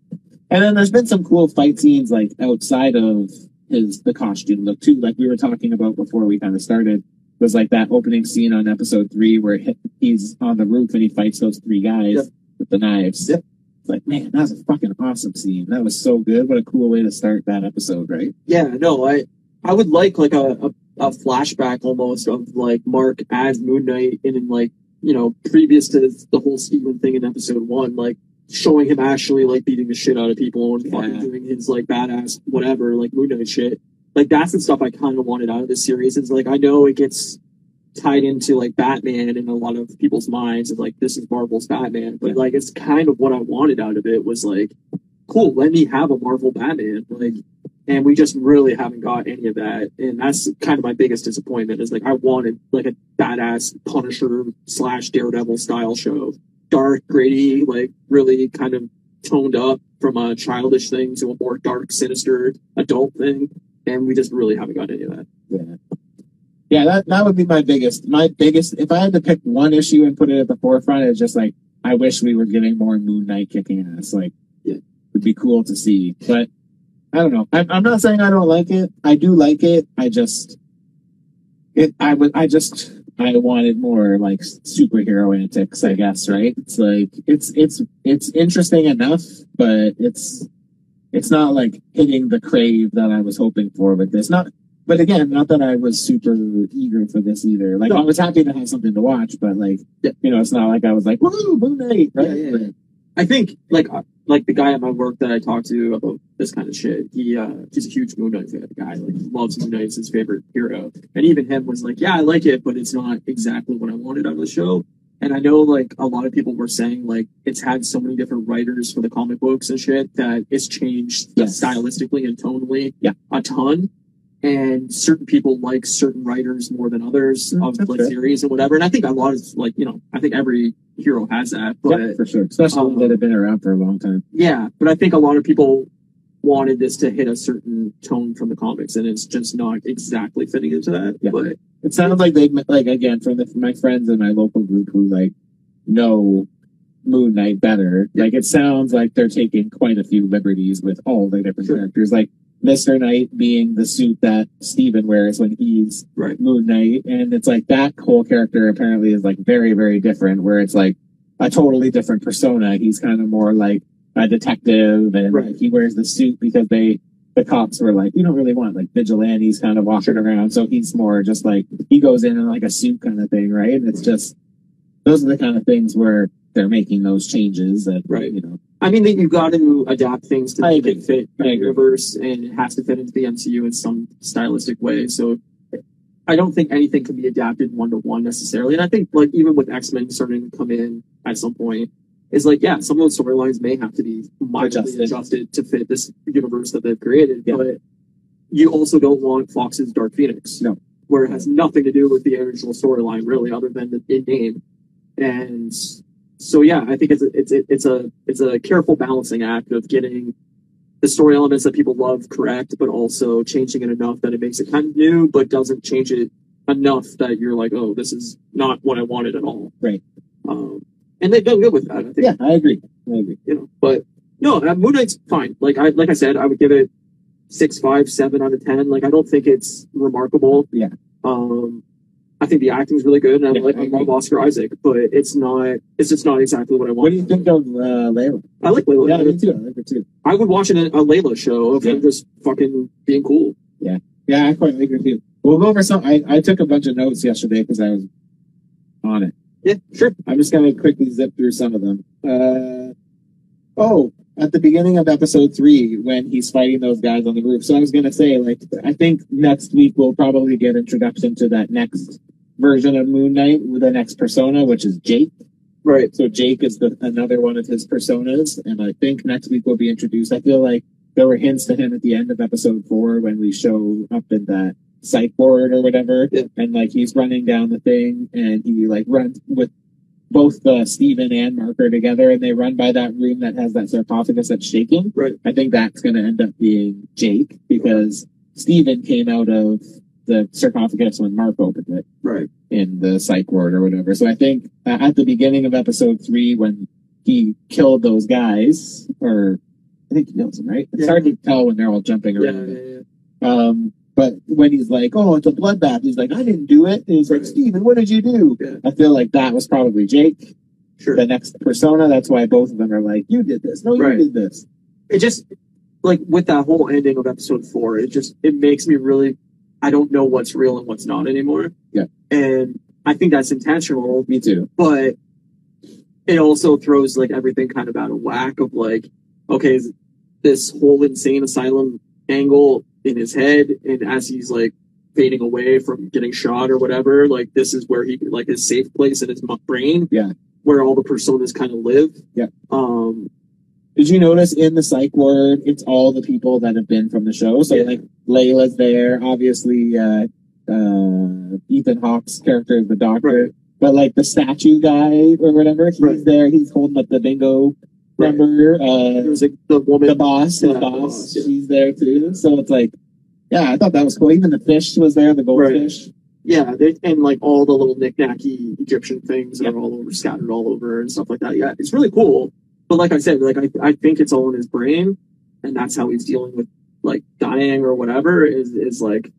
and then there's been some cool fight scenes like outside of his the costume look too. Like we were talking about before we kind of started was like that opening scene on episode three where he's on the roof and he fights those three guys Yep. with the knives. Yep. It's like, man, that was a fucking awesome scene. That was so good. What a cool way to start that episode, right? Yeah, no, I I would like like a, a, a flashback almost of like Mark as Moon Knight and in like you know previous to the whole Steven thing in episode one, like showing him actually like beating the shit out of people and fucking Yeah. doing his like badass whatever like Moon Knight shit. Like that's the stuff I kind of wanted out of this series. It's like I know it gets tied into like Batman in a lot of people's minds of like this is Marvel's Batman, but like it's kind of what I wanted out of it was like cool, let me have a Marvel Batman. Like and we just really haven't got any of that. And that's kind of my biggest disappointment is like I wanted like a badass Punisher slash Daredevil style show. Dark, gritty, like really kind of toned up from a childish thing to a more dark, sinister adult thing. And we just really haven't got any of that. Yeah. Yeah, that, that would be my biggest, my biggest, if I had to pick one issue and put it at the forefront, it's just like, I wish we were getting more Moon Knight kicking ass. Like, Yeah. it would be cool to see, but I don't know. I'm, I'm not saying I don't like it. I do like it. I just, it, I would, I just, I wanted more like superhero antics, I guess, right? It's like, it's, it's, it's interesting enough, but it's, it's not like hitting the crave that I was hoping for with this. Not, but again, not that I was super eager for this either. Like No. I was happy to have something to watch, but like, Yeah. you know, it's not like I was like, woo, Moon Knight, right? Yeah, yeah. I think like uh, like the guy at my work that I talked to about this kind of shit. He uh he's a huge Moon Knight fan. Guy like loves Moon Knight. It's his favorite hero. And even him was like, yeah, I like it, but it's not exactly what I wanted out of the show. And I know like a lot of people were saying like it's had so many different writers for the comic books and shit that it's changed Yes. stylistically and tonally Yeah. a ton. And certain people like certain writers more than others Mm, of like fair. series and whatever. And I think a lot of like you know I think every hero has that, but yeah, for sure. Especially Um, ones that have been around for a long time. yeah, but I think a lot of people wanted this to hit a certain tone from the comics, and it's just not exactly fitting into that. Yeah. But It sounds like they like again from the, from my friends in my local group who like know Moon Knight better. Like it sounds like they're taking quite a few liberties with all the different Sure. characters. Like Mister Knight being the suit that Steven wears when he's Right. Moon Knight, and it's like that whole character apparently is like very very different. Where it's like a totally different persona. He's kind of more like a detective, and Right. he wears the suit because they the cops were like, we don't really want like vigilantes kind of walking around. So he's more just like, he goes in in like a suit kind of thing, right? And it's just, those are the kind of things where they're making those changes that, Right. you know, I mean, that you've got to adapt things to make it fit the universe, and it has to fit into the MCU in some stylistic way. So. I don't think anything can be adapted one to one necessarily. And I think like even with X Men starting to come in at some point, is like, yeah, some of those storylines may have to be mildly Adjusted. adjusted, to fit this universe that they've created. Yeah. But you also don't want Fox's Dark Phoenix. No. Where it has nothing to do with the original storyline, really, other than the in name. And so yeah, I think it's a, it's a, it's a it's a careful balancing act of getting the story elements that people love correct, but also changing it enough that it makes it kind of new, but doesn't change it enough that you're like, oh, this is not what I wanted at all. Right. Um, and they've done good with that. I think. yeah, I agree. I agree. You know, but no, uh, Moon Knight's fine. Like I like I said, I would give it six, five, seven out of ten. Like I don't think it's remarkable. Yeah. Um, I think the acting's really good, and I Yeah, like I I love. Oscar Isaac, but it's not. It's just not exactly what I want. What do you think of uh, Layla? I like Layla. Yeah, me too. I like her too. I would watch an, a Layla show of him just fucking being cool. Yeah, yeah, I quite like her too. We'll go over some. I, I took a bunch of notes yesterday because I was on it. Yeah, sure. I'm just going to quickly zip through some of them. Uh, Oh, at the beginning of episode three, when he's fighting those guys on the roof. So I was gonna say, like, I think next week we'll probably get introduction to that next version of Moon Knight with the next persona, which is Jake. Right. So Jake is the another one of his personas, and I think next week we'll be introduced. I feel like there were hints to him at the end of episode four when we show up in that psych ward or whatever, Yeah. and like he's running down the thing, and he like runs with both uh, Steven and Marker together, and they run by that room that has that sarcophagus that's shaking. Right. I think that's going to end up being Jake because Steven came out of the sarcophagus when Mark opened it Right. in the psych ward or whatever. So I think uh, at the beginning of episode three, when he killed those guys, or I think he kills them, right? It's Yeah. hard to tell when they're all jumping around. yeah, yeah. Um, but when he's like, "Oh, it's a bloodbath," he's like, "I didn't do it." And he's like, "Steven, what did you do?" Yeah. I feel like that was probably Jake, Sure. the next persona. That's why both of them are like, "You did this. No, you Right. did this." it just like with that whole ending of episode four, it just it makes me really I don't know what's real and what's not anymore. Yeah. And I think that's intentional, Me too. but it also throws like everything kind of out of whack of like, okay, is this whole insane asylum angle in his head, and as he's like fading away from getting shot or whatever, like this is where he like his safe place in his brain, Yeah. where all the personas kind of live. Yeah. Um. Did you notice in the psych ward, it's all the people that have been from the show? So Yeah. like Layla's there, obviously. Uh, uh, Ethan Hawke's character is the doctor, Right. but like the statue guy or whatever, he's Right. there. He's holding up the bingo Right. number. Uh, There's like the woman. the boss, his Yeah, the boss, yeah. she's there too. So it's like, yeah, I thought that was cool. Even the fish was there, the goldfish. Yeah, they, and like all the little knick-knacky Egyptian things Yeah. are all over, scattered all over and stuff like that. Yeah, it's really cool. But like I said, like I, I think it's all in his brain, and that's how he's dealing with like dying or whatever. Is is like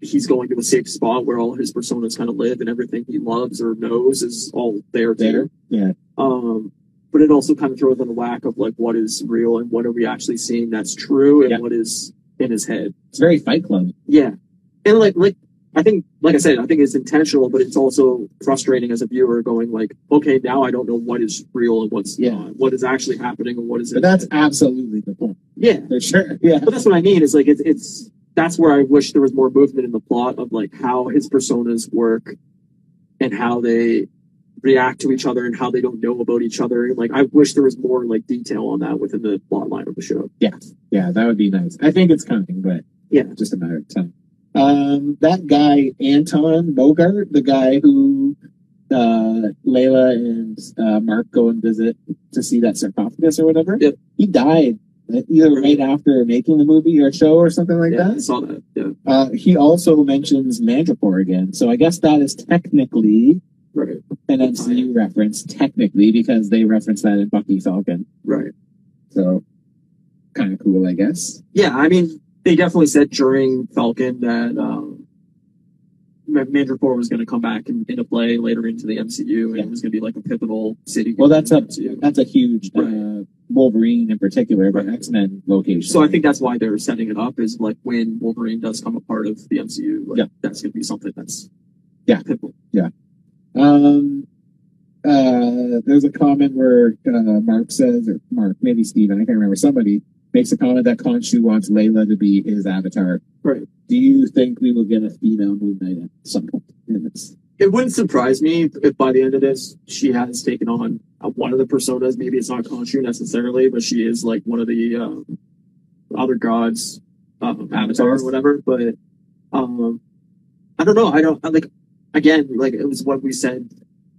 he's going to a safe spot where all his personas kind of live, and everything he loves or knows is all there. There, yeah. Um, but it also kind of throws on the whack of like what is real and what are we actually seeing that's true and Yeah. what is in his head. It's very Fight Club. Yeah. And like like I think like I said, I think it's intentional, but it's also frustrating as a viewer going like, okay, now I don't know what is real and what's Yeah. not, what is actually happening and what is But that's absolutely the point, yeah. for sure. Yeah, But that's what I mean is like it's it's that's where I wish there was more movement in the plot of like how his personas work and how they react to each other and how they don't know about each other. Like I wish there was more like detail on that within the plot line of the show. yeah, Yeah, that would be nice. I think it's coming, but Yeah. just a matter of time. Um, that guy Anton Mogart, the guy who uh, Layla and uh, Mark go and visit to see that sarcophagus or whatever. Yep. He died either right after making the movie or show or something like yeah, I that. saw that. Yeah. Uh, he also mentions Madripoor again, so I guess that is technically Right. an MCU reference, technically, because they reference that in Bucky Falcon. Right. So, kind of cool, I guess. Yeah, I mean, they definitely said during Falcon that um, Ma- Madripoor was going to come back in, into play later into the MCU, and Yeah. it was going to be like a pivotal city. Well, that's a the MCU. that's a huge uh, Wolverine in particular, but Right. X Men location. So I think that's why they're setting it up is like when Wolverine does come a part of the MCU, like, Yeah. that's going to be something that's Yeah. pivotal. Um, uh, there's a comment where uh, Mark says, or Mark, maybe Steven, I can't remember, somebody makes a comment that Khonshu wants Layla to be his avatar. Right. Do you think we will get a female Moon Knight at some point in this? It wouldn't surprise me if by the end of this she has taken on one of the personas. Maybe it's not Khonshu necessarily, but she is like one of the um, other gods, um, avatar or whatever. But um, I don't know. I don't I, like. Again, like it was what we said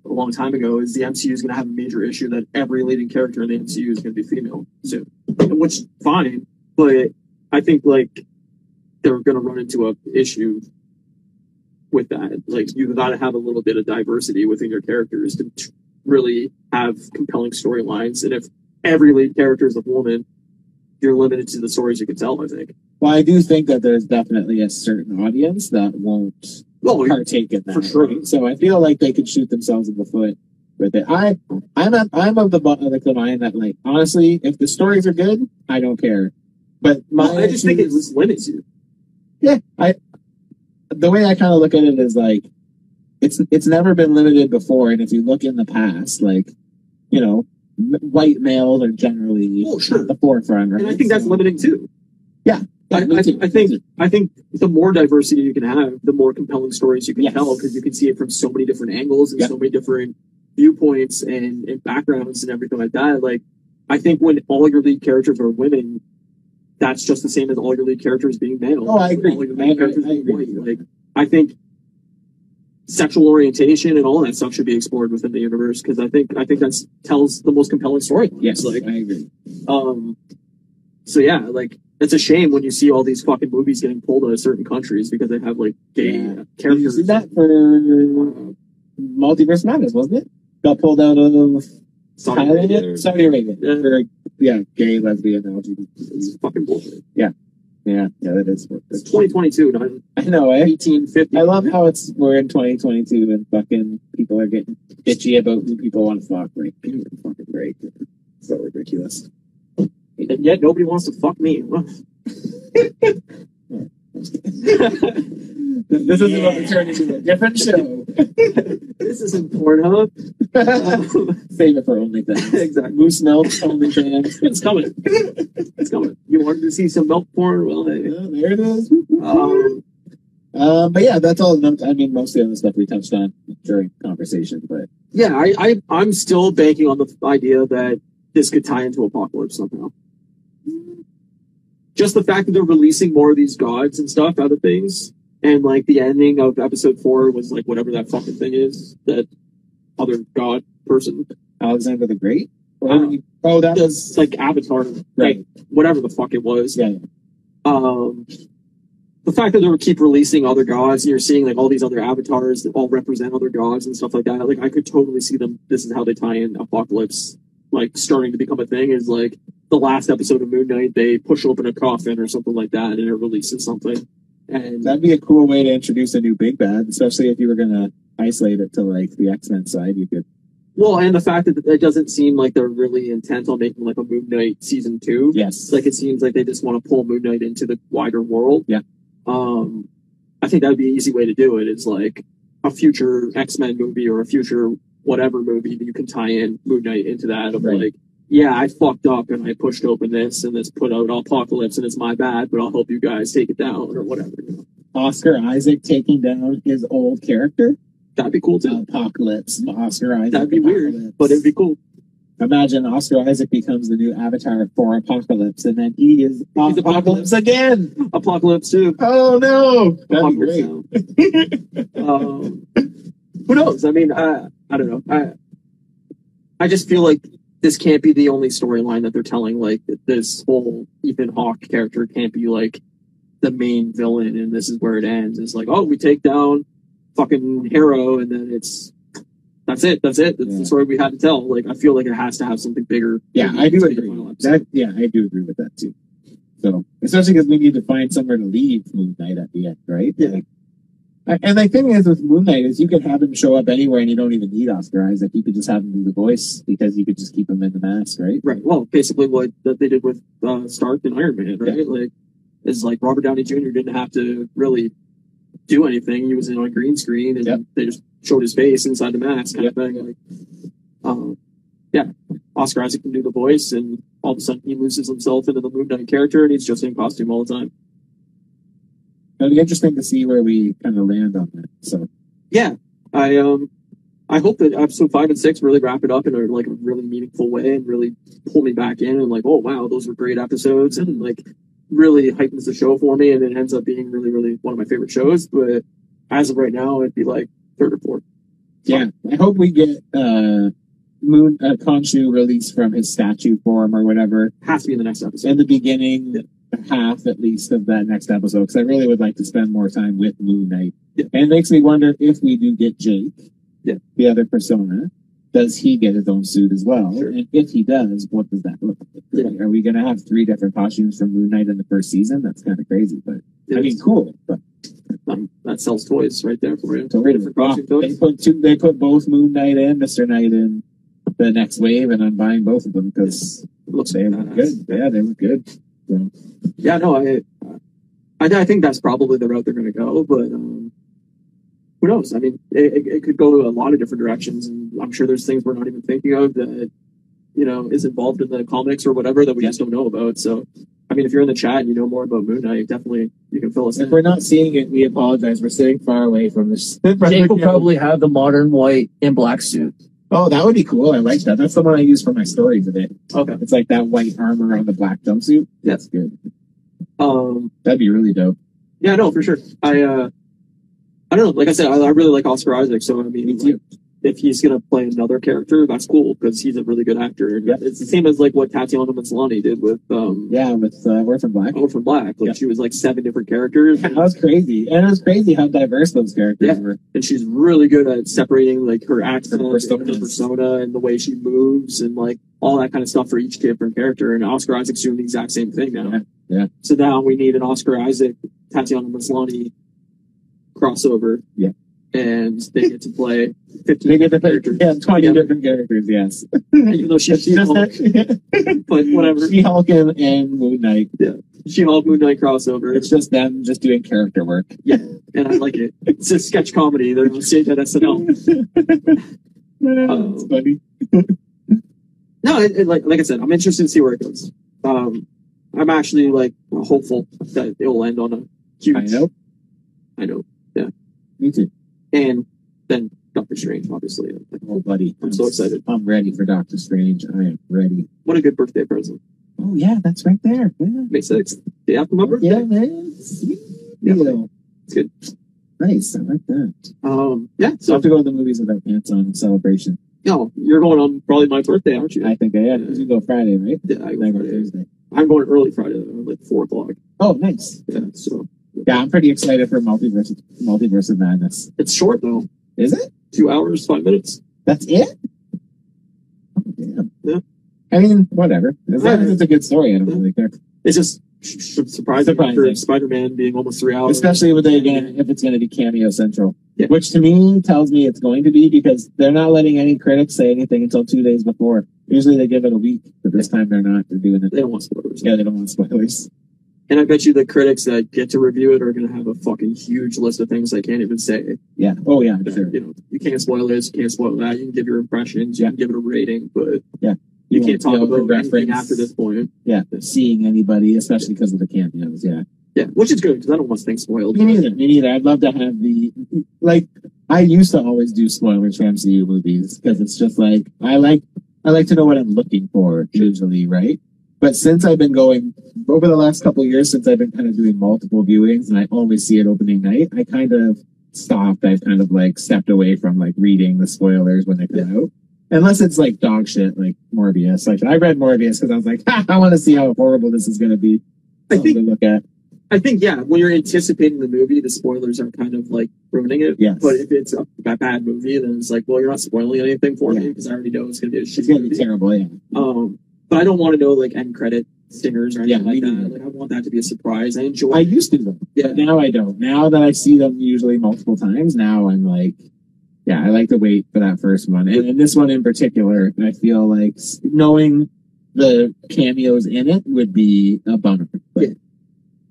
a long time ago. Is the MCU is going to have a major issue that every leading character in the MCU is going to be female soon, which is fine. But I think like they're going to run into a issue with that. Like you've got to have a little bit of diversity within your characters to really have compelling storylines. And if every lead character is a woman, you're limited to the stories you can tell. I think. Well, I do think that there's definitely a certain audience that won't Well, partake in that. For sure. right? So I feel like they could shoot themselves in the foot with it. I, I'm, a, I'm of the, the mind that like, honestly, if the stories are good, I don't care. But my, I just think it just limits you. yeah, I, the way I kind of look at it is like, it's, it's never been limited before. And if you look in the past, like, you know, m- white males are generally Oh, sure. at the forefront, right? And I think that's So- limiting too. Yeah. I, I. I think I think the more diversity you can have, the more compelling stories you can Yes. tell because you can see it from so many different angles and Yeah. so many different viewpoints and, and backgrounds and everything like that. Like, I think when all your lead characters are women, that's just the same as all your lead characters being male. Oh, I agree. All your I lead agree. characters I being agree. white. Like, I think sexual orientation and all that stuff should be explored within the universe because I think I think that's tells the most compelling story. Yes, like I agree. um, so yeah, like it's a shame when you see all these fucking movies getting pulled out of certain countries because they have like gay Yeah. You characters. see that for Multiverse Madness, wasn't it? Got pulled out of Saudi Arabia. Saudi Arabia. Yeah. For, yeah, gay, lesbian, LGBT. It's fucking bullshit. Yeah, yeah, yeah, that is. It's 2022, not I know, eh? 1850. I love how it's we're in 2022 and fucking people are getting bitchy about who people want to fuck. Like, give fucking break. So ridiculous. And yet nobody wants to fuck me. This is about to turn into a different show. this isn't Pornhub. Save it for OnlyFans. exactly. Moose milk, OnlyFans. It's coming. It's coming. You wanted to see some milk porn? Well, hey. Yeah, there it is. Um, Um, but yeah, that's all. I mean, mostly on the stuff we touched on during conversation. But yeah, I, I, I'm still banking on the idea that this could tie into Apocalypse somehow. Just the fact that they're releasing more of these gods and stuff out of things, and like the ending of episode four was like whatever that fucking thing is, that other god person Alexander the Great. Uh, oh, that was does like Avatar, right. whatever the fuck it was. Yeah, yeah. um, the fact that they would keep releasing other gods and you're seeing like all these other avatars that all represent other gods and stuff like that, like I could totally see them. This is how they tie in Apocalypse, like starting to become a thing. Is like the last episode of Moon Knight, they push open a coffin or something like that, and it releases something. And That'd be a cool way to introduce a new big bad, especially if you were gonna isolate it to like the X Men side. You could. well, and the fact that it doesn't seem like they're really intent on making like a Moon Knight season two. Yes. like it seems like they just want to pull Moon Knight into the wider world. Yeah. Um, I think that would be an easy way to do it. it. Is like a future X Men movie or a future whatever movie that you can tie in Moon Knight into that of Right. like, yeah, I fucked up and I pushed open this and this put out Apocalypse and it's my bad, but I'll help you guys take it down or whatever. You know? Oscar Isaac taking down his old character. That'd be cool too. Apocalypse. Oscar Isaac. That'd be weird, but it'd be cool. Imagine Oscar Isaac becomes the new avatar for Apocalypse, and then he is He's Apocalypse again. Apocalypse too. Oh no, that'd be great. um, who knows? I mean, I I don't know. I I just feel like this can't be the only storyline that they're telling. Like this whole Ethan Hawke character can't be like the main villain, and this is where it ends. It's like, oh, we take down fucking Harrow, and then it's that's it. That's it. That's Yeah. the story we had to tell. Like, I feel like it has to have something bigger. Yeah, I do to be the agree. That yeah, I do agree with that too. So especially because we need to find somewhere to leave Moon Knight at the end, right? Yeah. Like, and the thing is with Moon Knight is you could have him show up anywhere and you don't even need Oscar Isaac. You could just have him do the voice because you could just keep him in the mask, right? Right. Well, basically what that they did with uh, Stark and Iron Man, right? Like, is like Robert Downey Jr. didn't have to really do anything. He was in on green screen, and Yep. they just showed his face inside the mask, kind of thing. Like, um, yeah, Oscar Isaac can do the voice, and all of a sudden he loses himself into the Moon Knight character, and he's just in costume all the time. It'll be interesting to see where we kind of land on that. So Yeah, I um, I hope that episode five and six really wrap it up in a like a really meaningful way and really pull me back in and like, oh wow, those were great episodes and like really heightens the show for me and it ends up being really, really one of my favorite shows. But as of right now, it'd be like third or fourth. yeah, I hope we get uh Moon uh, Khonshu released from his statue form or whatever Has to be in the next episode. in the beginning half at least of that next episode because I really would like to spend more time with Moon Knight. Yeah. And it makes me wonder if we do get Jake, Yeah. the other persona, does he get his own suit as well? Sure. And if he does, what does that look like? Yeah. Are we going to have three different costumes from Moon Knight in the first season? That's kind of crazy, but I mean, cool. But um, that sells toys right there for you. Three different costume they toys. put two, they put both Moon Knight and Mister Knight in the next wave, and I'm buying both of them because Looks they look good. Yeah, they look good. So, Yeah, no, I, I, I think that's probably the route they're going to go, but um, who knows? I mean, it, it, it could go a lot of different directions, and I'm sure there's things we're not even thinking of that you know, is involved in the comics or whatever that we just don't know about. So, I mean, if you're in the chat and you know more about Moon Knight, definitely you can fill us If in. If we're not seeing it, we apologize. We're sitting far away from this. from Jake will probably have the modern white and black suit. Oh, that would be cool. I like that. That's the one I use for my story today. Okay. It's like that white armor on the black jumpsuit. That's good. Um, That'd be really dope. yeah, no, for sure. I, uh, I don't know. Like I said, I, I really like Oscar Isaac. So, I mean, like, if he's going to play another character, that's cool because he's a really good actor. Yeah. It's the same as like what Tatiana Maslany did with, um, Yeah, with uh, Orphan Black. Orphan Black. Like Yeah. she was like seven different characters. That was crazy. And it was crazy how diverse those characters Yeah. were. and she's really good at separating like her accent, Her her persona, and the way she moves, and like all that kind of stuff for each different character. And Oscar Isaac's doing the exact same thing now. Yeah, yeah. So now we need an Oscar Isaac, Tatiana Maslany crossover. Yeah. And they get to play They fifteen get the characters. yeah, 20 Yeah. different characters, yes. Even though she's She-Hulk, but whatever. She-Hulk and, and Moon Knight. Yeah. She-Hulk Moon Knight crossover. It's just them just doing character work. Yeah, and I like it. It's a sketch comedy. They're on stage at SNL. It's funny. No, it, it, like like I said, I'm interested to see where it goes. Um, I'm actually like hopeful that it will end on a huge. I know. I know. Yeah. Me too. And then Doctor Strange, obviously. Oh, buddy. I'm so excited. I'm ready for Doctor Strange. I am ready. What a good birthday present. Oh, yeah, that's right there. Yeah, May 6th, day after my birthday. yeah man. Sweet. Yeah. deal. It's good. Nice. I like that. Um, yeah. So I have to go to the movies with our pants on in celebration. no, you're going on probably my birthday, aren't you? I think I am. You go Friday, right? yeah, I I go. Thursday. I'm going early Friday, though, like four o'clock. Oh, nice. Yeah. So Yeah, I'm pretty excited for Multiverse Multiverse of Madness. it's short though. Is it? Two hours, five minutes. That's it? Oh, damn. Yeah. I mean, whatever. As long as it's a good story, I don't really care. It's just sh- surprising, for Spider-Man being almost three hours. Especially with they gonna, if it's going to be cameo central, Yeah. which to me tells me it's going to be because they're not letting any critics say anything until two days before. Usually they give it a week, but this time they're not. They're doing it. They don't want spoilers. Yeah, they don't want spoilers. And I bet you the critics that get to review it are going to have a fucking huge list of things they can't even say. Yeah. Oh yeah, sure. You know, you can't spoil this, you can't spoil that. You can give your impressions, you Yeah. can give it a rating, but Yeah. you, You can't talk won't be able about reference- after this point. Yeah, seeing anybody, especially because of the cameos. Yeah. Yeah, which is good because I don't want things spoiled. Me neither. Me neither. I'd love to have the like. I used to always do spoilers for MCU movies because it's just like I like I like to know what I'm looking for usually, right? But since I've been going over the last couple of years, since I've been kind of doing multiple viewings and I always see it opening night, I kind of stopped. I've kind of like stepped away from like reading the spoilers when they come out. Unless it's like dog shit, like Morbius. Like I read Morbius because I was like, ha, I want to see how horrible this is going to be. I Something think to look at. I think yeah, when you're anticipating the movie, the spoilers are kind of like ruining it. Yes. But if it's a bad movie, then it's like, well, you're not spoiling anything for me because I already know it's going to be a It's going to be terrible. Yeah. Um, but I don't want to know like end credit stingers or anything Yeah, like that. neither. Like I want that to be a surprise. I enjoy. I used to though. yeah, Now I don't. Now that I see them usually multiple times, now I'm like, yeah, I like to wait for that first one. And in this one in particular, I feel like knowing the cameos in it would be a bummer. But Yeah.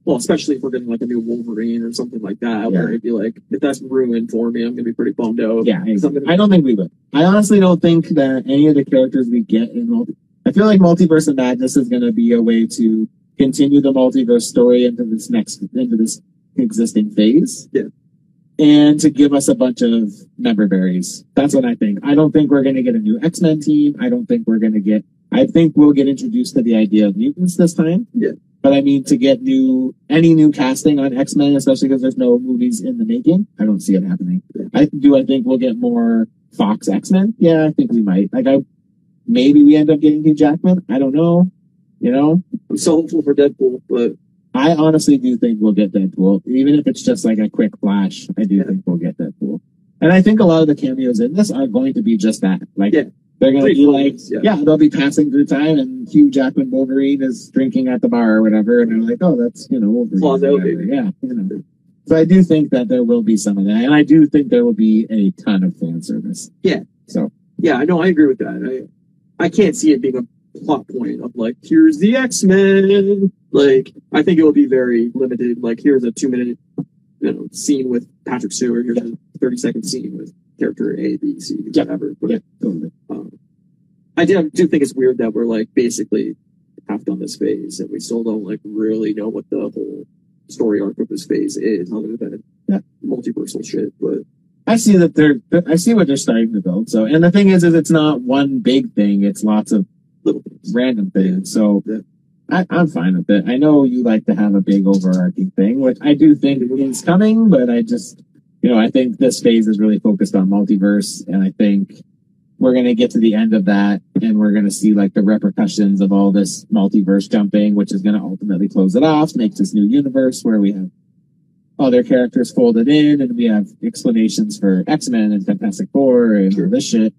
well, especially if we're getting like a new Wolverine or something like that, where it'd be like, if that's ruined for me, I'm gonna be pretty bummed out. yeah, I, I don't think we would. I honestly don't think that any of the characters we get in multi. I feel like Multiverse of Madness is going to be a way to continue the multiverse story into this next into this existing phase. Yeah. and to give us a bunch of member berries. That's what I think. I don't think we're going to get a new X Men team. I don't think we're going to get. I think we'll get introduced to the idea of mutants this time. Yeah. But I mean, to get new any new casting on X Men, especially because there's no movies in the making, I don't see it happening. I do. I think we'll get more Fox X Men. Yeah, I think we might. Like, I maybe we end up getting Hugh Jackman. I don't know. You know, I'm so hopeful for Deadpool, but I honestly do think we'll get Deadpool, even if it's just like a quick flash. I do Yeah. think we'll get Deadpool, and I think a lot of the cameos in this are going to be just that. Like Yeah. they're going to be like, yeah. yeah. they'll be passing through time, and Hugh Jackman Wolverine is drinking at the bar or whatever, and they're like, oh, that's you know Wolverine. baby. Yeah, you know. So I do think that there will be some of that, and I do think there will be a ton of fan service. Yeah. So yeah, I know I agree with that. I I can't see it being a plot point of like, here's the X Men. Like, I think it will be very limited. Like, here's a two minute, you know, scene with Patrick Stewart. Here's a thirty second scene with character A, B, C, Yeah. whatever. But yeah, um, I do, do think it's weird that we're like basically half done this phase and we still don't like really know what the whole story arc of this phase is other than Yeah. multiversal shit. But I see that they're. I see what they're starting to build. So, and the thing is, is it's not one big thing. It's lots of little things. random things. So, I, I'm fine with it. I know you like to have a big overarching thing, which I do think is coming, but I just, you know, I think this phase is really focused on multiverse, and I think we're gonna get to the end of that, and we're gonna see like the repercussions of all this multiverse jumping, which is gonna ultimately close it off, make this new universe where we have other characters folded in, and we have explanations for X Men and Fantastic Four and all this shit.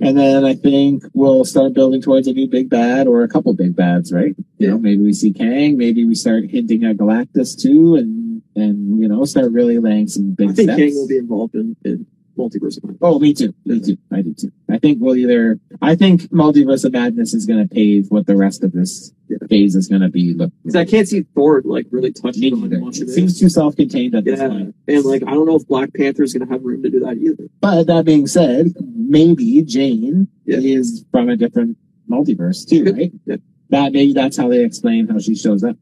And then I think we'll start building towards a new big bad or a couple big bads, right? Yeah. You know, maybe we see Kang, maybe we start hinting at Galactus too, and and you know, start really laying some big I think steps. Kang will be involved in, in multiverse of Madness. Oh, me too. Me too. I do too. I think we'll either. I think Multiverse of Madness is going to pave what the rest of this Yeah. phase is going to be. Look, Because I can't see Thor like really touching on much It of it. seems too self-contained at this yeah, point. and like I don't know if Black Panther is going to have room to do that either. But that being said, maybe Jane Yeah. is from a different multiverse too, right? yeah. That maybe that's how they explain how she shows up.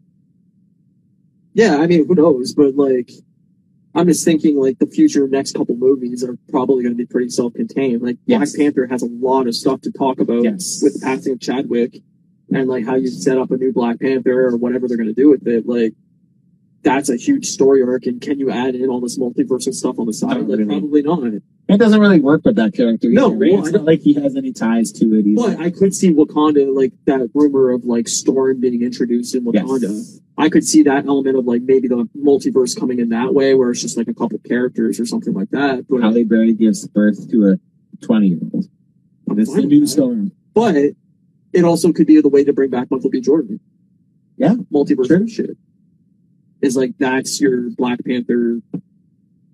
Yeah, I mean, who knows? But like, I'm just thinking like the future next couple movies are probably going to be pretty self-contained. Like Yes. Black Panther has a lot of stuff to talk about Yes. with the passing of Chadwick and like how you set up a new Black Panther or whatever they're going to do with it. Like, that's a huge story arc. And can you add in all this multiversal stuff on the side? Like, really. probably not. It doesn't really work with that character. No, right? well, it's not like he has any ties to it either. But I could see Wakanda, like that rumor of like Storm being introduced in Wakanda. Yes. I could see that element of like maybe the multiverse coming in that way, where it's just like a couple characters or something like that. But Halle Berry gives birth to a 20 year old. I'm It's the new storm. But it also could be the way to bring back Michael B. Jordan. Yeah, multiverse sure. shit. Is like that's your Black Panther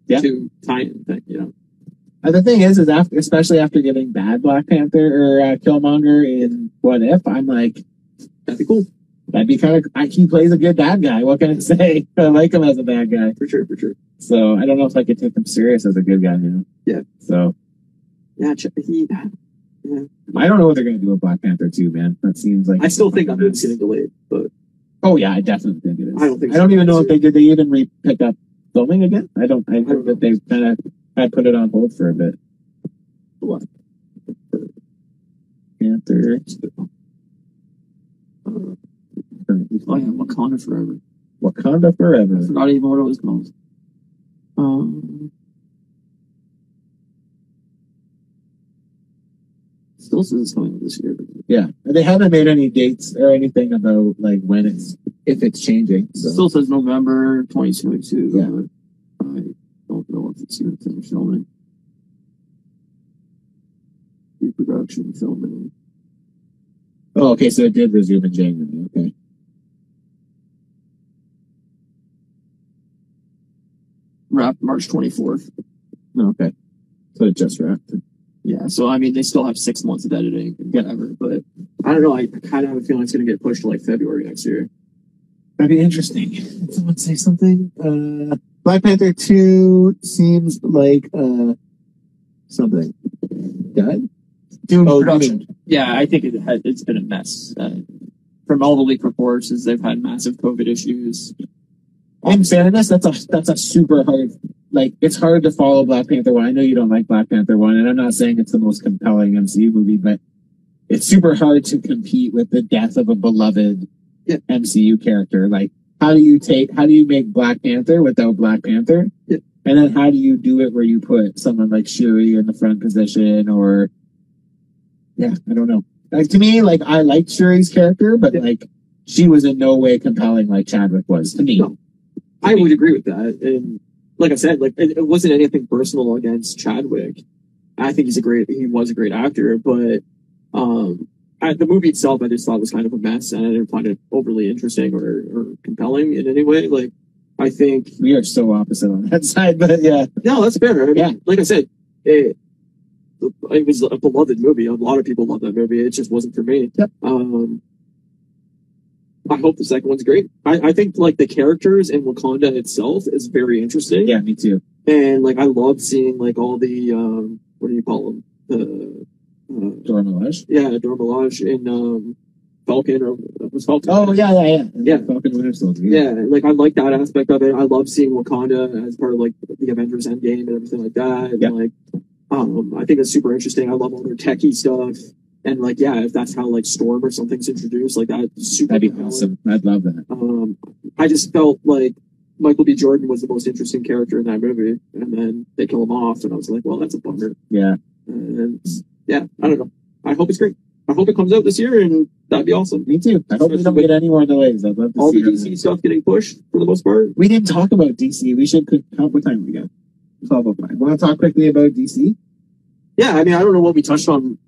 Yeah. two tie-in thing, you know. And the thing is, is after, especially after getting bad Black Panther or uh, Killmonger in What If, I'm like, That'd be cool that'd be kind of. I, he plays a good bad guy. What can I say? I like him as a bad guy. for sure, for sure. So I don't know if I could take him serious as a good guy. You know? Yeah. So Yeah, he, I don't know what they're gonna do with Black Panther too, man. That seems like I still think that movie's getting delayed, but Oh yeah, I definitely think it is. I don't think I don't so. even know if they did. They even re pick up filming again. I don't. I heard that they kind of had put it on hold for a bit. What? Panther. uh, Oh yeah. Wakanda Forever. Wakanda Forever. I forgot even what it was called. Um, still says it's coming this year. Yeah, and they haven't made any dates or anything about like when it's if it's changing. So. still says November 2022. Yeah. but I don't know if it's even finished filming. Pre-production filming. Oh, okay, so it did resume in January. Okay. Wrapped March 24th. Okay. So it just wrapped. Yeah, so I mean, they still have six months of editing and whatever, but I don't know. I kind of have a feeling it's going to get pushed to like February next year. That'd be interesting. Did someone say something? Uh, Black Panther 2 seems like, uh, something. Done? doing Oh, production. mean- Yeah, I think it had, it's been a mess. Uh, from all the leak reports, is they've had massive COVID issues. In fairness, that's a, that's a super hard, like, it's hard to follow Black Panther 1. I know you don't like Black Panther 1, and I'm not saying it's the most compelling MCU movie, but it's super hard to compete with the death of a beloved Yeah. MCU character. Like, how do you take, how do you make Black Panther without Black Panther? Yeah. And then how do you do it where you put someone like Shuri in the front position or, yeah, I don't know. Like, to me, like, I liked Shuri's character, but Yeah. like, she was in no way compelling like Chadwick was to me. No. I would agree with that. And like I said, like it, it wasn't anything personal against Chadwick. I think he's a great, he was a great actor, but, um, I, the movie itself, I just thought was kind of a mess and I didn't find it overly interesting or, or compelling in any way. Like, I think, We are so opposite on that side, but yeah. no, that's fair. I mean, Yeah. like I said, it, it was a beloved movie. A lot of people love that movie. It just wasn't for me. Yep. Um, I hope the second one's great. I, I think like the characters in Wakanda itself is very interesting. Yeah, me too. And like I love seeing like all the um what do you call them? The uh, Dora Milaje. yeah, Dora Milaje in um, Falcon or was Falcon. Oh yeah, yeah, yeah. Yeah. Falcon Winter Soldier. Yeah, like I like that aspect of it. I love seeing Wakanda as part of like the Avengers Endgame and everything like that. And, Yeah. like, um, I think it's super interesting. I love all their techie stuff. And like, yeah, if that's how like Storm or something's introduced, like that's super. That'd be compelling. awesome. I'd love that. Um, I just felt like Michael B. Jordan was the most interesting character in that movie, and then they kill him off, and I was like, well, that's a bummer. Yeah. And yeah, I don't know. I hope it's great. I hope it comes out this year, and that'd be awesome. Me too. I hope we don't get any more delays. I'd love to All see the it. DC stuff getting pushed for the most part. We didn't talk about DC. We should. How what time we got? Twelve oh five. Want to talk quickly about DC? Yeah, I mean, I don't know what we touched on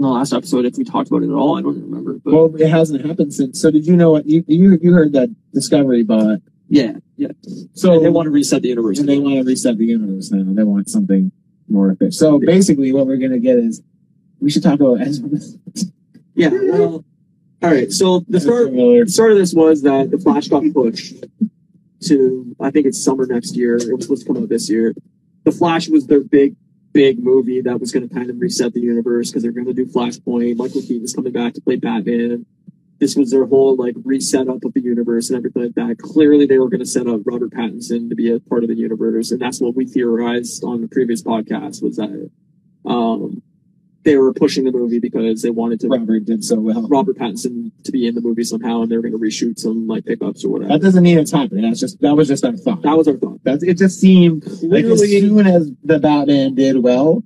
in the last episode. If we talked about it at all, I don't remember. But Well, it hasn't happened since. So did you know what you you you heard that Discovery bought? yeah, yeah. So they want to reset the universe. and they want to reset the universe now. They want something more efficient. So basically, what we're gonna get is we should talk about Ezra. Yeah. Well, all right. So the start the start of this was that the Flash got pushed to I think it's summer next year. It was supposed to come out this year. The Flash was their big, big movie that was going to kind of reset the universe because they're going to do Flashpoint. Michael Keaton's coming back to play Batman. This was their whole like reset up of the universe and everything like that. Clearly, they were going to set up Robert Pattinson to be a part of the universe, and that's what we theorized on the previous podcast was that um, they were pushing the movie because they wanted to Robert did so well. Robert Pattinson to be in the movie somehow, and they were going to reshoot some like pickups or whatever. That doesn't mean it's happening. That's just that was just our thought. That was our thought. That's it. Just seemed like as Clearly, soon as the Batman did well,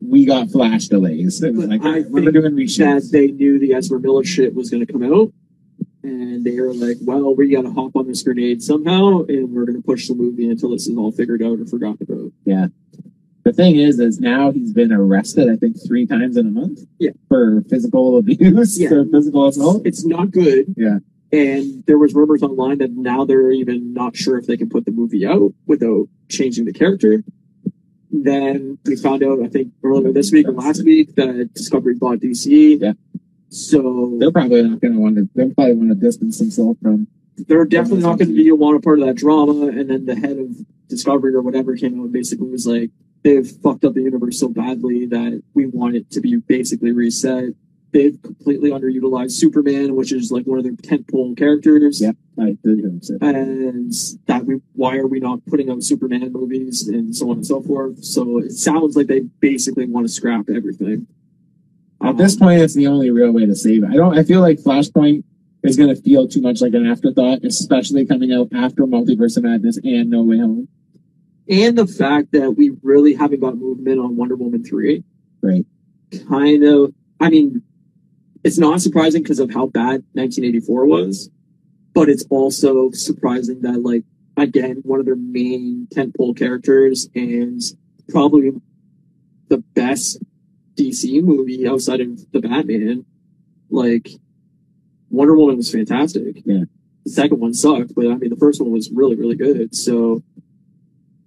we got Flash delays. It was like I we're think doing that they knew the Ezra Miller shit was going to come out, and they were like, "Well, we got to hop on this grenade somehow, and we're going to push the movie until this is all figured out or forgotten about." The thing is, is now he's been arrested. I think three times in a month. Yeah. For physical abuse. Yeah. For physical assault. It's not good. Yeah. And there was rumors online that now they're even not sure if they can put the movie out without changing the character. Then we found out, I think earlier this week or last week, that Discovery bought DC. Yeah. So They're probably not going to want to. They'll probably want to distance themselves from. they're definitely not going to be a want a part of that drama. And then the head of Discovery or whatever came out and basically was like, they've fucked up the universe so badly that we want it to be basically reset. They've completely underutilized Superman, which is like one of their tentpole characters. Yeah. I did hear him say that. And that we, why are we not putting out Superman movies and so on and so forth? So it sounds like they basically want to scrap everything. At this point, it's the only real way to save it. I don't. I feel like Flashpoint is going to feel too much like an afterthought, especially coming out after Multiverse of Madness and No Way Home. And the fact that we really haven't got movement on Wonder Woman 3. Right. Kind of, I mean, it's not surprising because of how bad 1984 was, but it's also surprising that, like, again, one of their main tentpole characters and probably the best DC movie outside of the Batman, like, Wonder Woman was fantastic. Yeah. The second one sucked, but I mean, the first one was really, really good. So,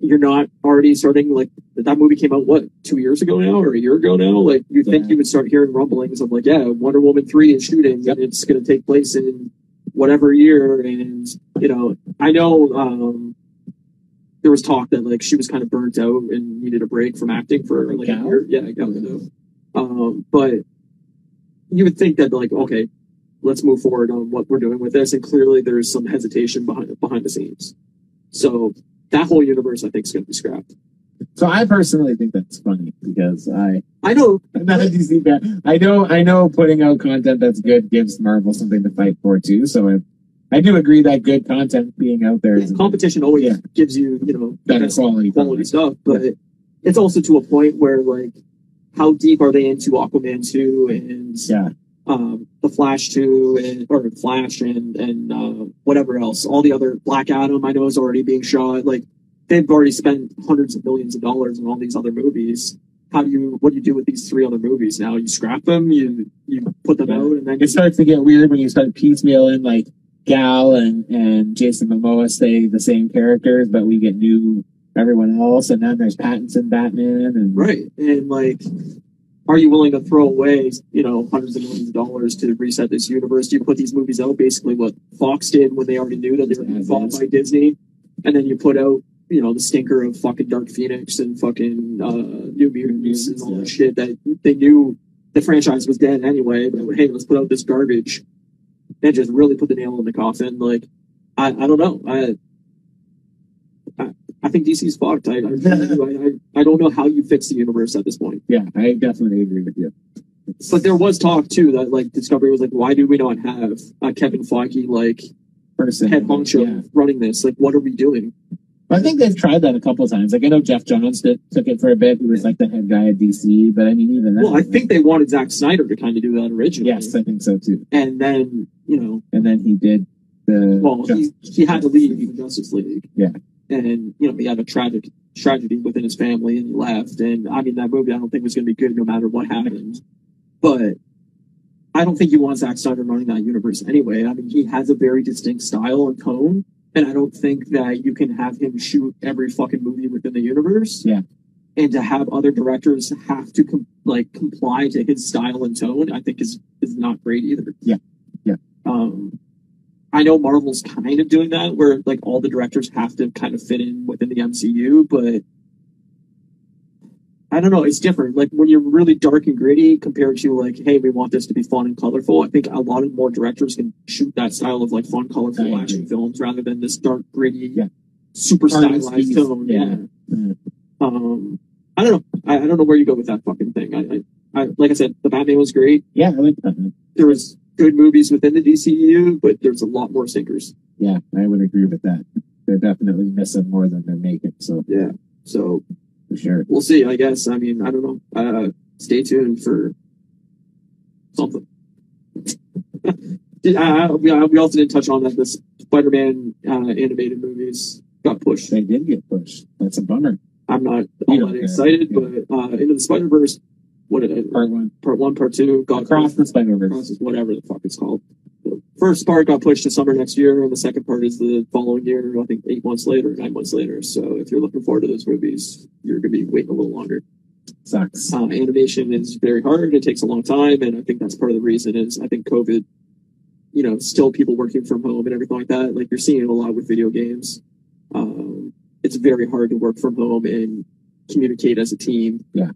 you're not already starting like that movie came out what two years ago now or a year ago now like you think Yeah. you would start hearing rumblings of like yeah wonder woman 3 is shooting Yep. and it's going to take place in whatever year and you know i know um there was talk that like she was kind of burnt out and needed a break from acting for like a Gal? year yeah Gal Gadot. um but you would think that like okay let's move forward on what we're doing with this and clearly there's some hesitation behind behind the scenes so that whole universe, I think, is going to be scrapped. So I personally think that's funny because I, I know, I'm not a DC fan. I know, I know, putting out content that's good gives Marvel something to fight for too. So I, I do agree that good content being out there is competition always Yeah. gives you, you know, better quality. quality stuff, but it's also to a point where, like, how deep are they into Aquaman 2 and Yeah, um, the Flash 2 and or Flash and and uh, whatever else? All the other Black Adam, I know, is already being shot. Like, they've already spent hundreds of millions of dollars on all these other movies. How do you what do you do with these three other movies now? You scrap them, you you put them Yeah. out, and then you it starts to get weird when you start piecemealing like Gal and and Jason Momoa stay the same characters, but we get new everyone else, and then there's Pattinson Batman and Right. And like, are you willing to throw away, you know, hundreds of millions of dollars to reset this universe? Do you put these movies out basically what Fox did when they already knew that they were being bought by Disney? And then you put out, you know, the stinker of fucking Dark Phoenix and fucking uh, New Mutants and all that shit that they knew the franchise was dead anyway. But hey, let's put out this garbage and just really put the nail in the coffin. Like, I, I don't know. I, I, think DC's fucked. I, I. I, don't know how you fix the universe at this point. Yeah, I definitely agree with you. But there was talk too that like Discovery was like, why do we not have uh, Kevin Feige like Person, head honcho yeah. running this? Like, what are we doing? I think they've tried that a couple times. Like I know Geoff Johns did, took it for a bit. He was like the head guy at DC, but I mean even then. Well, I think they wanted Zack Snyder to kind of do that originally. yes, I think so too. and then you know, And then he did the. well, he, he had to leave the Justice League. Yeah. And you know, he had a tragic tragedy within his family, and he left. And I mean, that movie I don't think was going to be good no matter what happened. But I don't think you want Zack Snyder running that universe anyway. I mean, he has a very distinct style and tone. And I don't think that you can have him shoot every fucking movie within the universe. Yeah. And to have other directors have to com- like comply to his style and tone, I think is is not great either. Yeah. Yeah. Um, I know Marvel's kind of doing that, where like all the directors have to kind of fit in within the MCU, but I don't know. It's different. Like when you're really dark and gritty compared to like, hey, we want this to be fun and colorful. I think a lot of more directors can shoot that style of like fun, colorful action films rather than this dark, gritty, Yeah. super stylized tone. Yeah. Yeah. Um, I don't know. I, I don't know where you go with that fucking thing. I, I, I, like I said, the Batman was great. Yeah, I like that. There was good movies within the DCU, but there's a lot more sinkers. Yeah, I would agree with that. They're definitely missing more than they're making. So Yeah. So for sure. we'll see. I guess. I mean, I don't know. Uh, stay tuned for something. Did, uh, we, uh, we also didn't touch on that the Spider-Man uh, animated movies got pushed. They did get pushed. That's a bummer. I'm not all that excited, Yeah. but uh, Into the Spider-Verse, what it, Part one. part one, part two, got Across the Spider Verse. Whatever the fuck it's called. The first part got pushed to summer next year, and the second part is the following year. I think eight months later, nine months later. So if you're looking forward to those movies, you're gonna be waiting a little longer. Sucks. Uh, animation is very hard. It takes a long time, and I think that's part of the reason. Is I think COVID, you know, still people working from home and everything like that. Like you're seeing it a lot with video games. Um, it's very hard to work from home and communicate as a team. Yeah.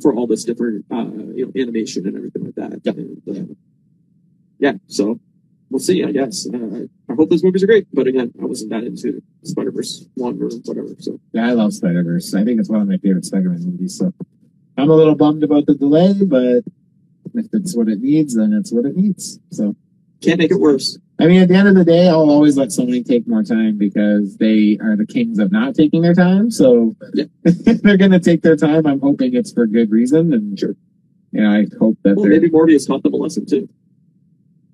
For all this different, uh, you know, animation and everything like that. Yeah. And, uh, yeah. So we'll see. I guess. Uh, I hope those movies are great. But again, I wasn't that into Spider Verse one or whatever. So Yeah, I love Spider Verse. I think it's one of my favorite Spider Man movies. So I'm a little bummed about the delay, but if it's what it needs, then it's what it needs. So can't make it worse. I mean, at the end of the day, I'll always let Sony take more time because they are the kings of not taking their time. So Yeah. if they're going to take their time, I'm hoping it's for good reason. And Sure. you know, I hope that Well, maybe Morbius taught them a lesson too.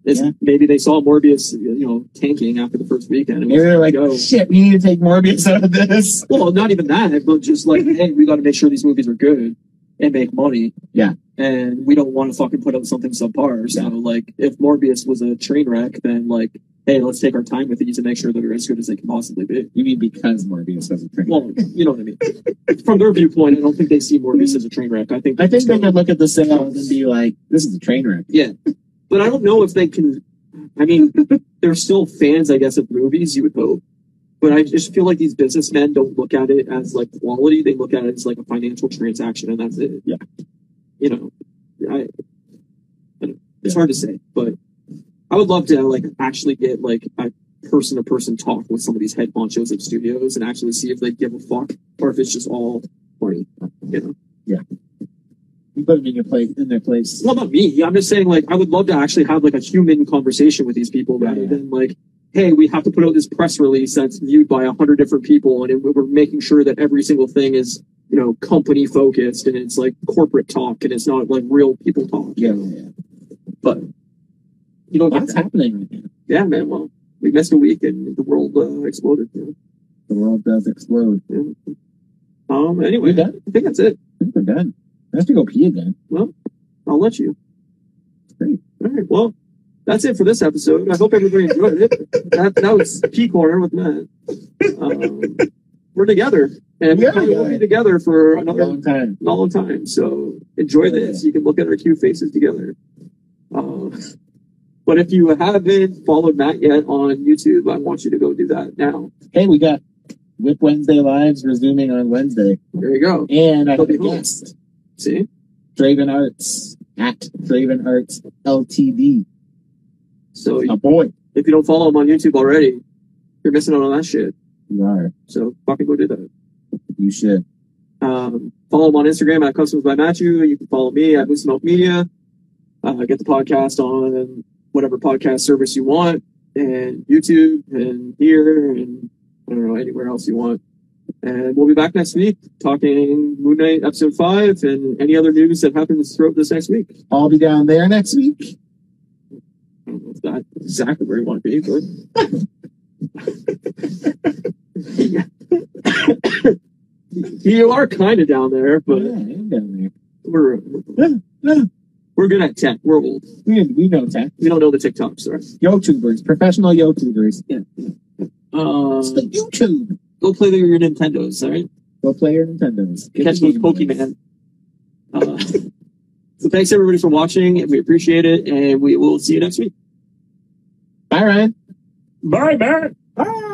Yeah. Maybe they saw Morbius, you know, tanking after the first weekend. and maybe they're like, go. shit, we need to take Morbius out of this. Well, not even that, but just like, hey, we got to make sure these movies are good and make money. Yeah. And we don't want to fucking put out something subpar. So, Yeah. like, if Morbius was a train wreck, then like, hey, let's take our time with these and make sure that they're as good as they can possibly be. You mean because Morbius doesn't train? Well, you know what I mean. From their viewpoint, I don't think they see Morbius as a train wreck. I think I think they could look at the sales and be like, this is a train wreck. Yeah. But I don't know if they can. I mean, they're still fans, I guess, of movies, you would hope. But I just feel like these businessmen don't look at it as like quality. They look at it as like a financial transaction, and that's it. Yeah. You know, I, I it's hard to say, but I would love to like actually get like a person to person talk with some of these head honchos at studios and actually see if they give a fuck or if it's just all money. You know. Yeah. You put them in your place, in their place. Well, not me. I'm just saying, like, I would love to actually have like a human conversation with these people rather Yeah. than like, hey, we have to put out this press release that's viewed by a hundred different people, and it, we're making sure that every single thing is, you know, company focused and it's like corporate talk and it's not like real people talk. Yeah, yeah, yeah. But you know, What's happening right now? yeah, man. Well, we missed a week and the world uh, exploded. You The world does explode. yeah. Um. Anyway, done? I think that's it. I think we're done. I have to go pee again. Well, I'll let you. Great. All right. Well, that's it for this episode. I hope everybody enjoyed it. That, that was Key Corner with Matt. Um, we're together, and we Yeah, probably will yeah. be together for another long time. long time. So enjoy this. You can look at our cute faces together. Uh, but if you haven't followed Matt yet on YouTube, I want you to go do that now. Hey, we got Whip Wednesday lives resuming on Wednesday, There you go. and I have a guest, See? Draven Arts. at Draven Arts Ltd. So boy, if you don't follow him on YouTube already, you're missing out on that shit. you are. So fucking go do that. You should. Um, follow him on Instagram at Customs by Matthew. You can follow me at Moose Milk Media. Uh, get the podcast on whatever podcast service you want, and YouTube, and here, and I don't know anywhere else you want. And we'll be back next week talking Moon Knight episode five and any other news that happens throughout this next week. I'll be down there next week. I don't know if that's exactly where you want to be, but you are kind of down there, but yeah, I'm down there. we're Yeah, yeah. we're good at tech. We're old. We, we know tech. We don't know the TikToks, right? YouTubers, professional YouTubers. Um, It's the YouTube. go play your Nintendos, all right? Go play your Nintendos. Get Catch those Pokemon. Uh, so thanks everybody for watching. We appreciate it, and we will see you next week. Bye, Ryan. Bye, Barrett. Bye.